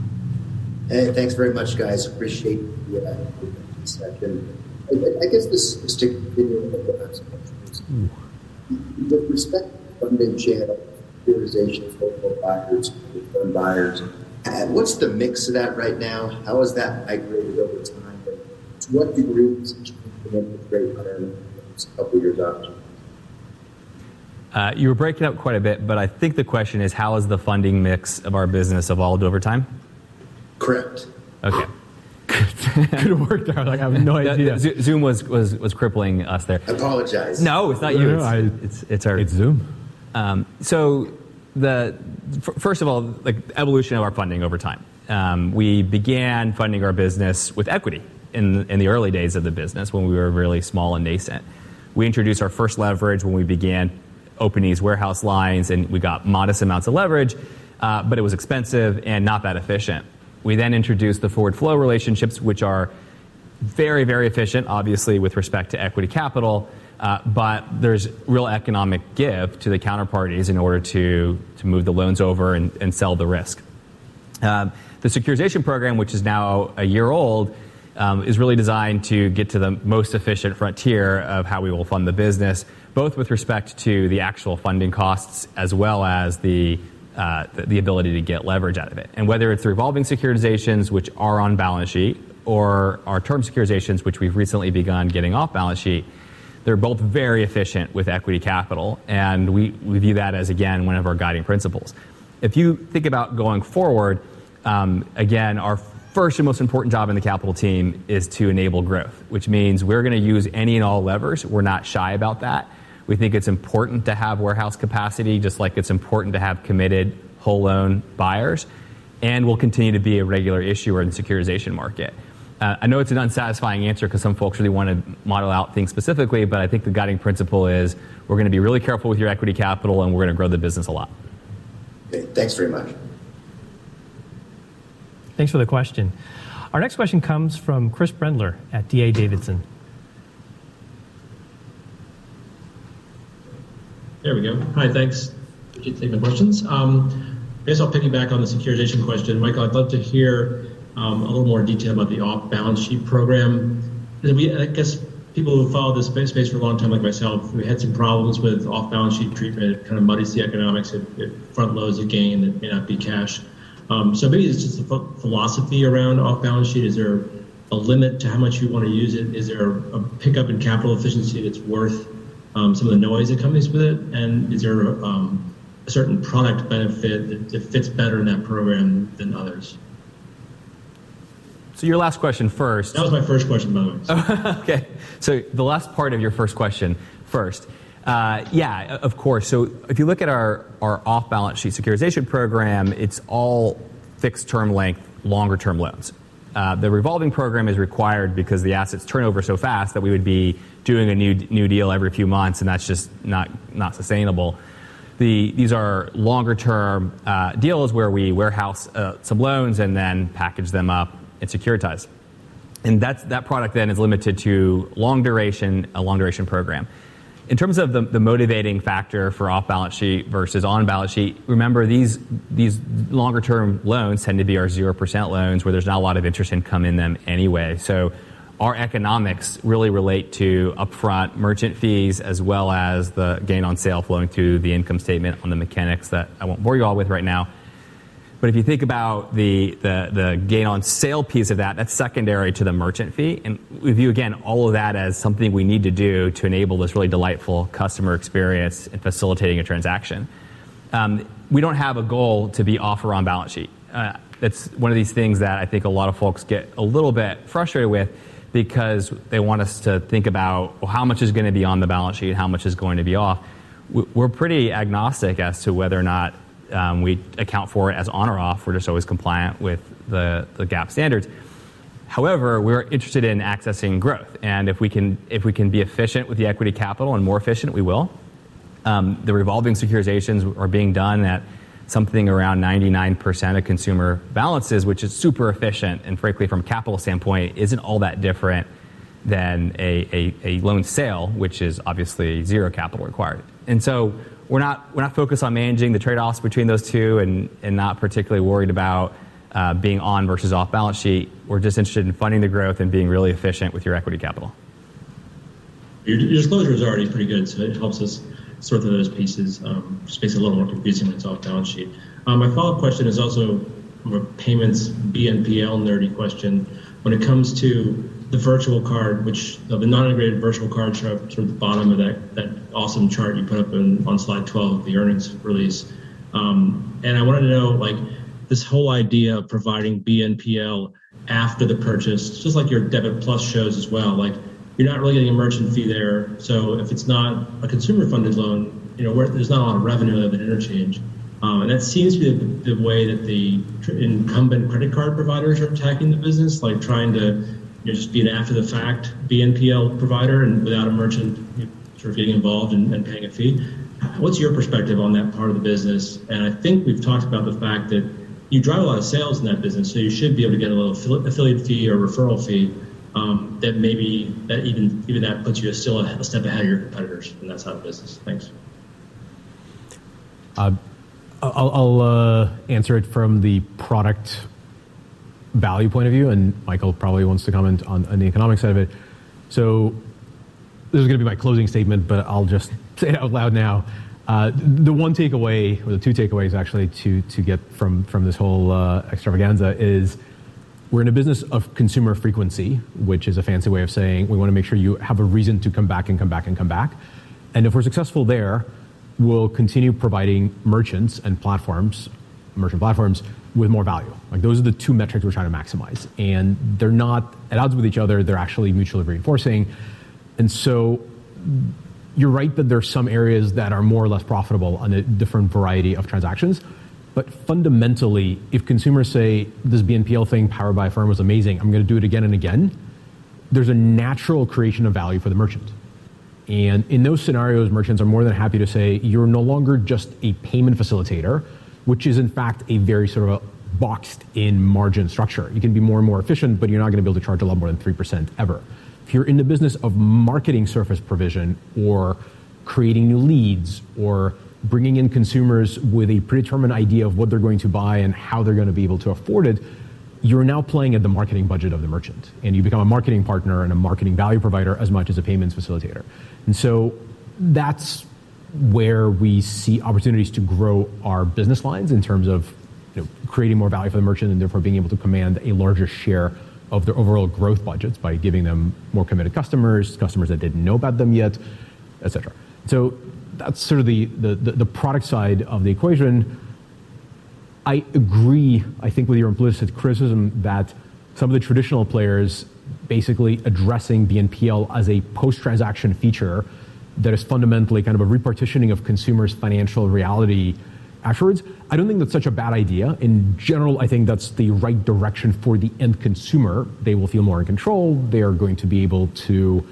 Hey, thanks very much, guys. Appreciate the uh, session. I, I guess this is to continue with the last questions. With respect to funding channel, securitization, local buyers, firm buyers, uh, what's the mix of that right now? How has that migrated over time? And to what degree is it changing with rate on a couple years out? Uh, you were breaking up quite a bit, but I think the question is how has the funding mix of our business evolved over time? Correct. Okay. Could have worked out. Like, I have no idea. Zoom was, was, was crippling us there. I apologize. No, it's not you. It's, I, it's, it's, our. It's Zoom. Um, so, the f- first of all, like evolution of our funding over time. Um, we began funding our business with equity in, in the early days of the business when we were really small and nascent. We introduced our first leverage when we began opening these warehouse lines, and we got modest amounts of leverage, uh, but it was expensive and not that efficient. We then introduced the forward flow relationships, which are very, very efficient, obviously, with respect to equity capital, uh, but there's real economic give to the counterparties in order to, to move the loans over and, and sell the risk. Um, the securitization program, which is now a year old, um, is really designed to get to the most efficient frontier of how we will fund the business, both with respect to the actual funding costs as well as the uh, the, ability to get leverage out of it. And whether it's the revolving securitizations, which are on balance sheet, or our term securitizations, which we've recently begun getting off balance sheet, they're both very efficient with equity capital. And we, we view that as, again, one of our guiding principles. If you think about going forward, um, again, our first and most important job in the capital team is to enable growth, which means we're going to use any and all levers. We're not shy about that. We think it's important to have warehouse capacity, just like it's important to have committed whole loan buyers, and we'll continue to be a regular issuer in the securitization market. Uh, I know it's an unsatisfying answer because some folks really want to model out things specifically, but I think the guiding principle is we're going to be really careful with your equity capital and we're going to grow the business a lot. Okay, thanks very much. Thanks for the question. Our next question comes from Chris Brendler at DA Davidson. There we go. Hi, thanks. Appreciate taking the questions. Um, I guess I'll piggyback on the securitization question. Michael, I'd love to hear um, a little more detail about the off-balance sheet program. We, I guess people who followed this space for a long time, like myself, we had some problems with off-balance sheet treatment. It kind of muddies the economics. It, it front loads a gain that may not be cash. So maybe it's just a philosophy around off-balance sheet. Is there a limit to how much you want to use it? Is there a pickup in capital efficiency that's worth Um, some of the noise that comes with it? And is there um, a certain product benefit that fits better in that program than others? So your last question first. That was my first question, by the way. Okay. So the last part of your first question first. Uh, yeah, of course. So if you look at our off-balance sheet securitization program, it's all fixed-term length, longer-term loans. Uh, the revolving program is required because the assets turn over so fast that we would be doing a new deal every few months, and that's just not sustainable. These are longer-term uh, deals where we warehouse uh, some loans and then package them up and securitize. And that product then is limited to a long-duration program. In terms of the the motivating factor for off-balance sheet versus on-balance sheet, remember, these, these longer-term loans tend to be our 0% loans where there's not a lot of interest income in them anyway. So our economics really relate to upfront merchant fees as well as the gain on sale flowing through the income statement on the mechanics that I won't bore you all with right now. But if you think about the the gain on sale piece of that, that's secondary to the merchant fee. And we view, again, all of that as something we need to do to enable this really delightful customer experience in facilitating a transaction. Um, we don't have a goal to be off or on-balance sheet. Uh, that's one of these things that I think a lot of folks get a little bit frustrated with because they want us to think about, well, how much is going to be on the balance sheet and how much is going to be off. We're pretty agnostic as to whether or not Um, we account for it as on or off. We're just always compliant with the GAAP standards. However, we're interested in accessing growth. And if we can if we can be efficient with the equity capital and more efficient, we will. Um, the revolving securitizations are being done at something around 99% of consumer balances, which is super efficient. And frankly, from a capital standpoint, isn't all that different than a a loan sale, which is obviously zero capital required. And so we're not we're not focused on managing the trade-offs between those two and and not particularly worried about uh, being on versus off-balance sheet. We're just interested in funding the growth and being really efficient with your equity capital. Your disclosure is already pretty good, so it helps us sort through those pieces. Um, just makes it a little more confusing when it's off-balance sheet. Uh, my follow-up question is also a payments BNPL nerdy question. When it comes to the virtual card, which the non-integrated virtual card show up toward the bottom of that that awesome chart you put up on slide 12 of the earnings release. Um, and I wanted to know like this whole idea of providing BNPL after the purchase, just like your Debit+ shows as well. Like you're not really getting a merchant fee there. So if it's not a consumer-funded loan, you know, where, there's not a lot of revenue of an interchange. Um, and that seems to be the way that the incumbent credit card providers are attacking the business, like trying to just be an after-the-fact BNPL provider and without a merchant sort of getting involved and paying a fee. What's your perspective on that part of the business? And I think we've talked about the fact that you drive a lot of sales in that business, so you should be able to get a little affiliate fee or referral fee um, that maybe that even even that puts you still a step ahead of your competitors in that side of the business. Thanks. Uh, I'll uh, answer it from the product value point of view, and Michael probably wants to comment on the economic side of it. So this is going to be my closing statement, but I'll just say it out loud now. Uh, the one takeaway, or the two takeaways actually, to to get from this whole uh, extravaganza is we're in a business of consumer frequency, which is a fancy way of saying we want to make sure you have a reason to come back and come back and come back. And if we're successful there, we'll continue providing merchants and platforms, merchant platforms, with more value. Like those are the two metrics we're trying to maximize. And they're not at odds with each other. They're actually mutually reinforcing. And so you're right that there are some areas that are more or less profitable on a different variety of transactions. But fundamentally, if consumers say, "This BNPL thing powered by Affirm was amazing. I'm going to do it again and again," there's a natural creation of value for the merchant. And in those scenarios, merchants are more than happy to say, "You're no longer just a payment facilitator," which is, in fact, a very sort of a boxed-in margin structure. You can be more and more efficient, but you're not going to be able to charge a lot more than 3% ever. If you're in the business of marketing surface provision or creating new leads or bringing in consumers with a predetermined idea of what they're going to buy and how they're going to be able to afford it, you're now playing at the marketing budget of the merchant. And you become a marketing partner and a marketing value provider as much as a payments facilitator. And so that's where we see opportunities to grow our business lines in terms of you know, creating more value for the merchant and therefore being able to command a larger share of their overall growth budgets by giving them more committed customers, customers that didn't know about them yet, et cetera. So that's sort of the, the, the product side of the equation. I agree, I think, with your implicit criticism that some of the traditional players basically addressing BNPL as a post-transaction feature that is fundamentally kind of a repartitioning of consumers' financial reality afterwards. I don't think that's such a bad idea. In general, I think that's the right direction for the end consumer. They will feel more in control. They are going to be able to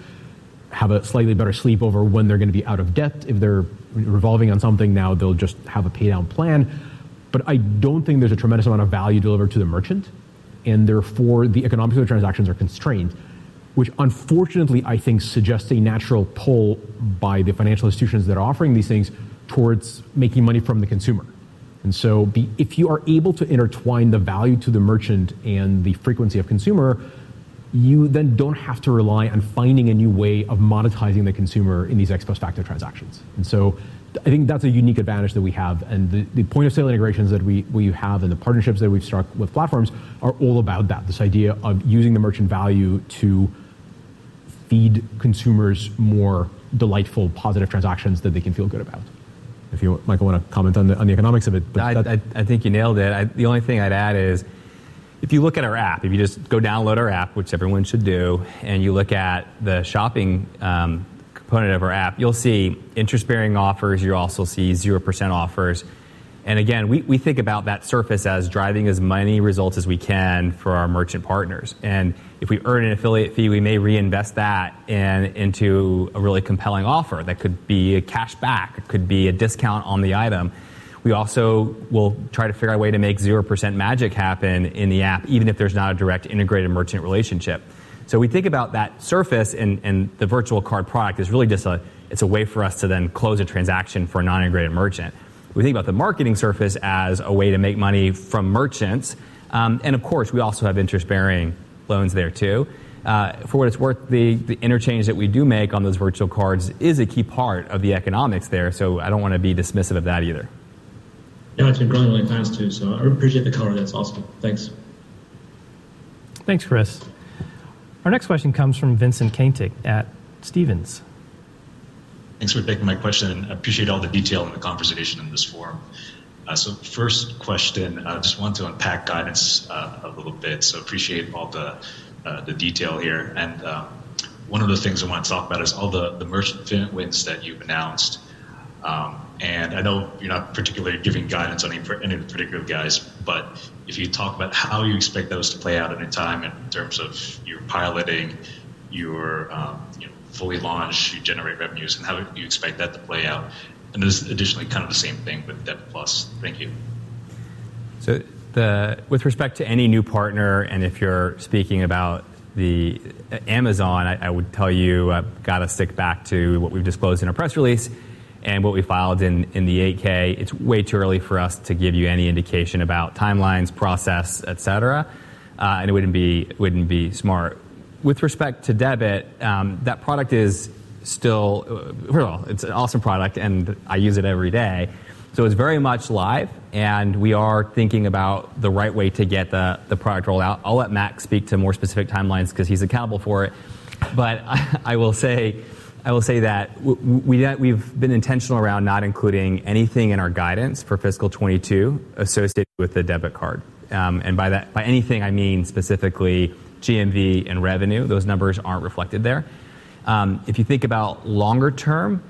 have a slightly better sleep over when they're going to be out of debt. If they're revolving on something now, they'll just have a pay down plan. But I don't think there's a tremendous amount of value delivered to the merchant, and therefore the economics of the transactions are constrained, which unfortunately I think suggests a natural pull by the financial institutions that are offering these things towards making money from the consumer. And so be, if you are able to intertwine the value to the merchant and the frequency of consumer, you then don't have to rely on finding a new way of monetizing the consumer in these ex post facto transactions. And so I think that's a unique advantage that we have. And the, the point of sale integrations that we, we have and the partnerships that we've struck with platforms are all about that. This idea of using the merchant value to feed consumers more delightful, positive transactions that they can feel good about. If you, Michael, want to comment on the, on the economics of it. I, I, I, think you nailed it. I, the only thing I'd add is if you look at our app, if you just go download our app, which everyone should do, and you look at the shopping um, component of our app, you'll see interest bearing offers. You also see 0% offers. And again, we, we think about that surface as driving as many results as we can for our merchant partners. And if we earn an affiliate fee, we may reinvest that in, into a really compelling offer. That could be a cash back, it could be a discount on the item. We also will try to figure out a way to make 0% magic happen in the app, even if there's not a direct integrated merchant relationship. So we think about that surface and, and the virtual card product is really just a, it's a way for us to then close a transaction for a non-integrated merchant. We think about the marketing surface as a way to make money from merchants. Um, and of course, we also have interest bearing loans there too. Uh, for what it's worth, the, the interchange that we do make on those virtual cards is a key part of the economics there. So I don't want to be dismissive of that either. Yeah, it's been growing really fast too. So I appreciate the color. That's awesome. Thanks. Thanks, Chris. Our next question comes from Vincent Caintic at Stephens. Thanks for taking my question. I appreciate all the detail in the conversation in this forum. Uh, so first question, I uh, just want to unpack guidance uh, a little bit. So appreciate all the the detail here. And um, one of the things I want to talk about is all the, the merchant wins that you've announced. And I know you're not particularly giving guidance on any, any particular guys, but if you talk about how you expect those to play out in time in terms of your piloting, your um, you know, fully launch, you generate revenues, and how you expect that to play out. And there's additionally kind of the same thing with Debit Plus. Thank you. So, the, with respect to any new partner, and if you're speaking about the Amazon, I, I would tell you I've got to stick back to what we've disclosed in our press release and what we filed in, the 8K. It's way too early for us to give you any indication about timelines, process, et cetera, uh, and it wouldn't be wouldn't be smart. With respect to debit, um, that product is still, uh, well, it's an awesome product and I use it every day. So it's very much live, and we are thinking about the right way to get the, product rolled out. I'll let Max speak to more specific timelines because he's accountable for it. But I, will say, I will say that we, we've been intentional around not including anything in our guidance for fiscal 22 associated with the debit card. Um, and by that, by anything, I mean specifically GMV and revenue. Those numbers aren't reflected there. Um, if you think about longer term,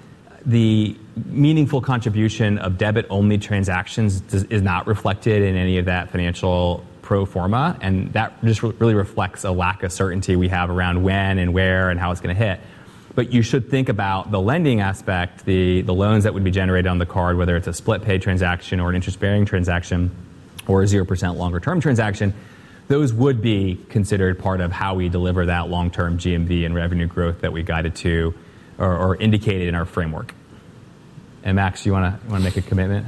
the meaningful contribution of debit-only transactions is not reflected in any of that financial pro forma, and that just really reflects a lack of certainty we have around when and where and how it's going to hit. But you should think about the lending aspect, the, the loans that would be generated on the card, whether it's a split pay transaction or an interest-bearing transaction or a 0% longer-term transaction, those would be considered part of how we deliver that long-term GMV and revenue growth that we guided to or, or indicated in our framework. And Max, you want to want to make a commitment?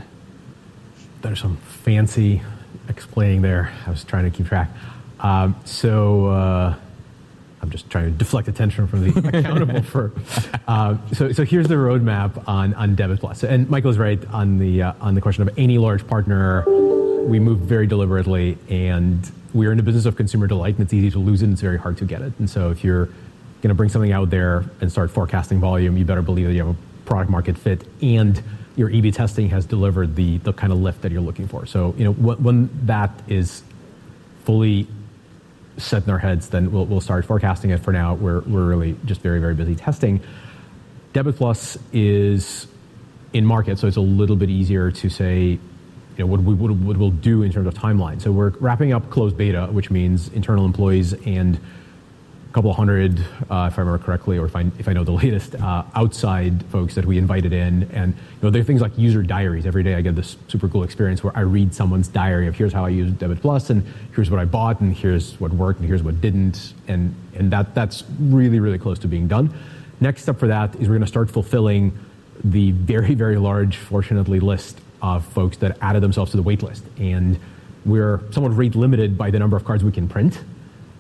There's some fancy explaining there. I was trying to keep track. Um, so uh, I'm just trying to deflect attention from the accountable for. Uh, so so here's the roadmap on on Debit Plus. And Michael's right on the uh, on the question of any large partner we moved very deliberately, and we are in the business of consumer delight, and it's easy to lose it, and it's very hard to get it. And so if you're going to bring something out there and start forecasting volume, you better believe that you have a product market fit and your A/B testing has delivered the kind of lift that you're looking for. So you know, when that is fully set in our heads, then we'll start forecasting it. For now, we're we're really just very, very busy testing. Debit+ is in market, so it's a little bit easier to say you know, what we'll do in terms of timeline. So we're wrapping up closed beta, which means internal employees and couple hundred, uh, if I remember correctly, or if I if I know the latest, uh, outside folks that we invited in. And you know, there are things like user diaries. Every day I get this super cool experience where I read someone's diary of, "Here's how I use Debit+, and here's what I bought, and here's what worked, and here's what didn't." And and that, that's really, really close to being done. Next step for that is we're going to start fulfilling the very, very large, fortunately, list of folks that added themselves to the waitlist. And we're somewhat rate-limited by the number of cards we can print.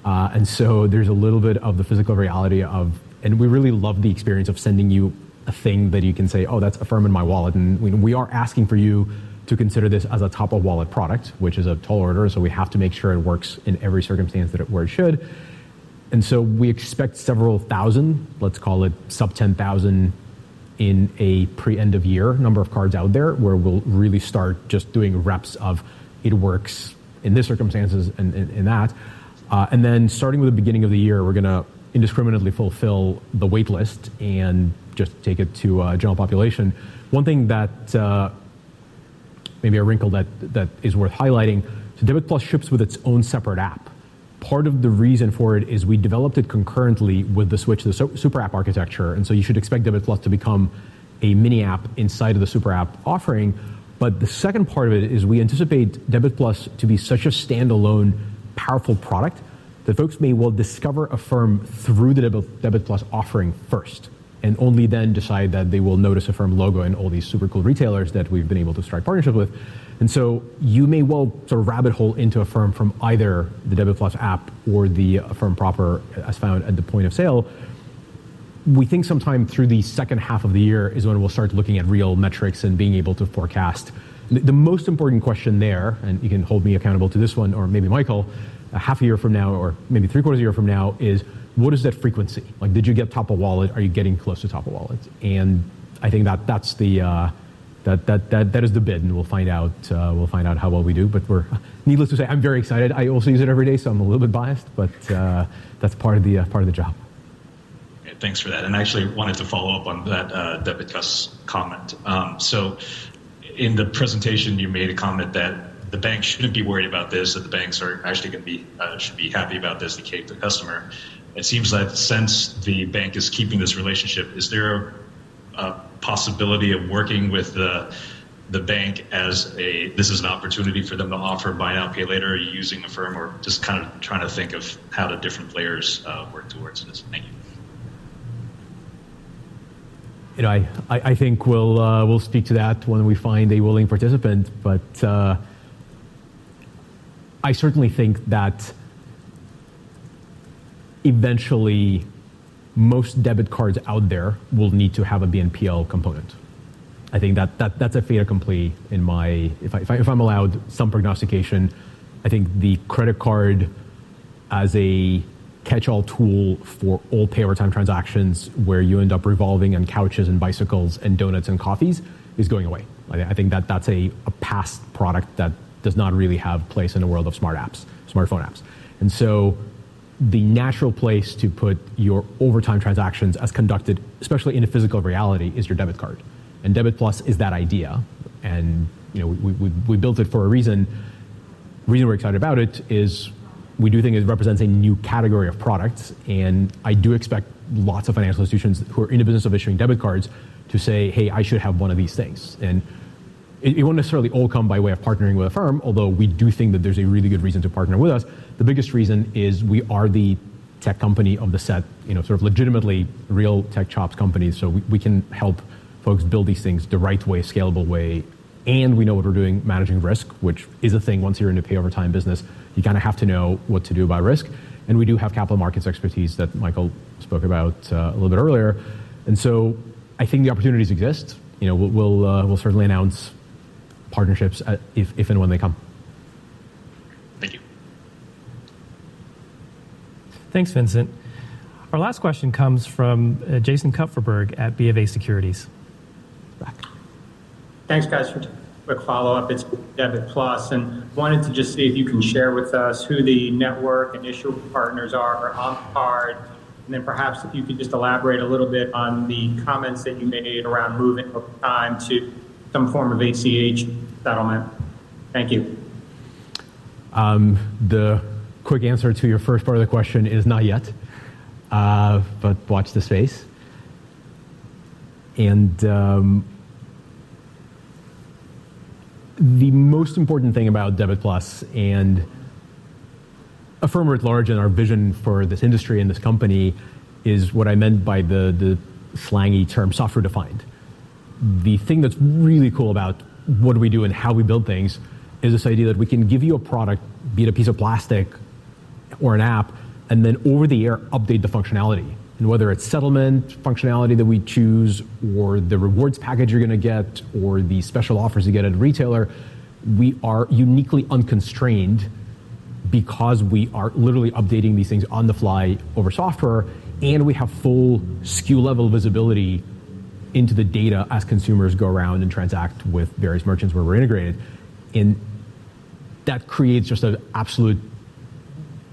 Uh, and so there's a little bit of the physical reality of, and we really love the experience of sending you a thing that you can say, "Oh, that's Affirm in my wallet." And we are asking for you to consider this as a top-of-wallet product, which is a tall order. So we have to make sure it works in every circumstance where it should. And so we expect several thousand, let's call it sub-10,000 in a pre-end-of-year number of cards out there where we'll really start just doing reps of it works in this circumstances and in that. Uh, and then starting with the beginning of the year, we're going to indiscriminately fulfill the waitlist and just take it to uh, general population. One thing that uh, maybe a wrinkle that is worth highlighting, so Debit+ ships with its own separate app. Part of the reason for it is we developed it concurrently with the switch to the super app architecture. And so you should expect Debit+ to become a mini app inside of the super app offering. But the second part of it is we anticipate Debit+ to be such a standalone, powerful product that folks may well discover Affirm through the Debit+ offering first and only then decide that they will notice Affirm logo in all these super cool retailers that we've been able to strike partnerships with. And so you may well sort of rabbit hole into Affirm from either the Debit+ app or the Affirm proper as found at the point of sale. We think sometime through the second half of the year is when we'll start looking at real metrics and being able to forecast. The most important question there, and you can hold me accountable to this one, or maybe Michael, half a year from now or maybe three-quarters of a year from now, is what is that frequency? Like, did you get top of wallet? Are you getting close to top of wallet? And I think that that is the uh, that, that, that, that is the bid, and we'll find out uh, we'll find out how well we do. But we're needless to say, I'm very excited. I also use it every day, so I'm a little bit biased, but that's part of the part of the job. Thanks for that. And I actually wanted to follow up on that Debit+ Gus comment. So in the presentation, you made a comment that the bank shouldn't be worried about this, that the banks are actually going to be uh, should be happy about this to keep the customer. It seems that since the bank is keeping this relationship, is there a possibility of working with the the bank as a this is an opportunity for them to offer buy now, pay later are you using Affirm, or just kind of trying to think of how the different players uh, work towards this? Thank you. I I think we'll uh, we'll speak to that when we find a willing participant. But uh, I certainly think that eventually most debit cards out there will need to have a BNPL component. I think that, that that's a fait accompli in my if I if I'm allowed some prognostication. I think the credit card as a catch-all tool for all pay-over-time transactions where you end up revolving on couches and bicycles and donuts and coffees is going away. I think that that's a past product that does not really have place in the world of smart apps, smartphone apps. And so the natural place to put your over-time transactions as conducted, especially in a physical reality, is your debit card. And Debit+ is that idea. And you know we built it for a reason. The reason we're excited about it is we do think it represents a new category of products. And I do expect lots of financial institutions who are in the business of issuing debit cards to say, "Hey, I should have one of these things." And it won't necessarily all come by way of partnering with Affirm, although we do think that there's a really good reason to partner with us. The biggest reason is we are the tech company of the set, you know, sort of legitimately real tech chops companies. So we can help folks build these things the right way, scalable way. And we know what we're doing managing risk, which is a thing once you're in a pay-over-time business you kind of have to know what to do about risk. And we do have capital markets expertise that Michael spoke about uh, a little bit earlier. And so I think the opportunities exist. You know, we'll, we'll, uh, we'll certainly announce partnerships if, if and when they come. Thank you. Thanks, Vincent. Our last question comes from uh, Jason Kupferberg at B of A Securities. Back. Thanks, guys, for quick follow-up. It's Debit Plus, and wanted to just see if you can share with us who the network and issuer partners are on the card, and then perhaps if you could just elaborate a little bit on the comments that you made around moving over time to some form of ACH settlement. Thank you. Um, the quick answer to your first part of the question is not yet, uh, but watch the space. The most important thing about Debit Plus and Affirm at large and our vision for this industry and this company is what I meant by the, the slangy term software defined. The thing that's really cool about what we do and how we build things is this idea that we can give you a product, be it a piece of plastic or an app, and then over the air update the functionality. And whether it's settlement functionality that we choose, or the rewards package you're going to get, or the special offers you get at a retailer, we are uniquely unconstrained because we are literally updating these things on the fly over software, and we have full SKU level visibility into the data as consumers go around and transact with various merchants where we're integrated. And that creates just an absolute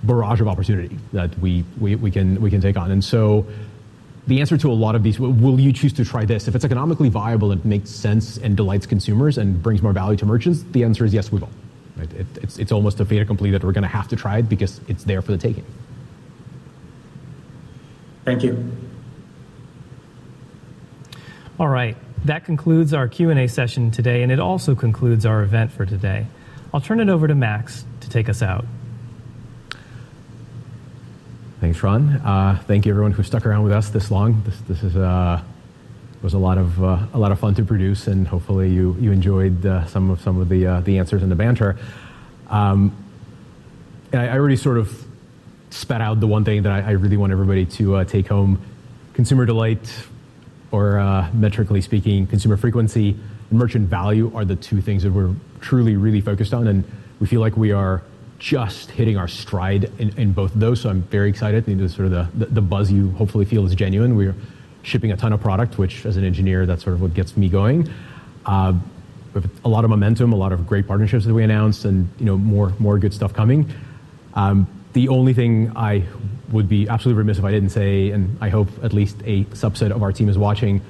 barrage of opportunity that we, we, we, can, we can take on. And so the answer to a lot of these, will you choose to try this? If it's economically viable and makes sense and delights consumers and brings more value to merchants, the answer is yes, we will. Right? It, it's, it's almost a fait accompli that we're going to have to try it because it's there for the taking. Thank you. All right. That concludes our Q&A session today, and it also concludes our event for today. I'll turn it over to Max to take us out. Thanks, Ron. Uh, thank you, everyone who stuck around with us this long. This, this is, uh, was a lot of uh, a lot of fun to produce, and hopefully you you enjoyed uh, some of some of the uh, the answers and the banter. Um, I, I, already sort of spat out the one thing that I, I really want everybody to uh, take home: consumer delight, or metrically speaking, consumer frequency and merchant value are the two things that we're truly really focused on, and we feel like we are just hitting our stride in, in both of those. So I'm very excited. Sort of the, the, the, buzz you hopefully feel is genuine. We're shipping a ton of product, which as an engineer, that's sort of what gets me going. Uh, we have a lot of momentum, a lot of great partnerships that we announced, and you know more more good stuff coming. Um, the only thing I would be absolutely remiss if I didn't say, and I hope at least a subset of our team is watching,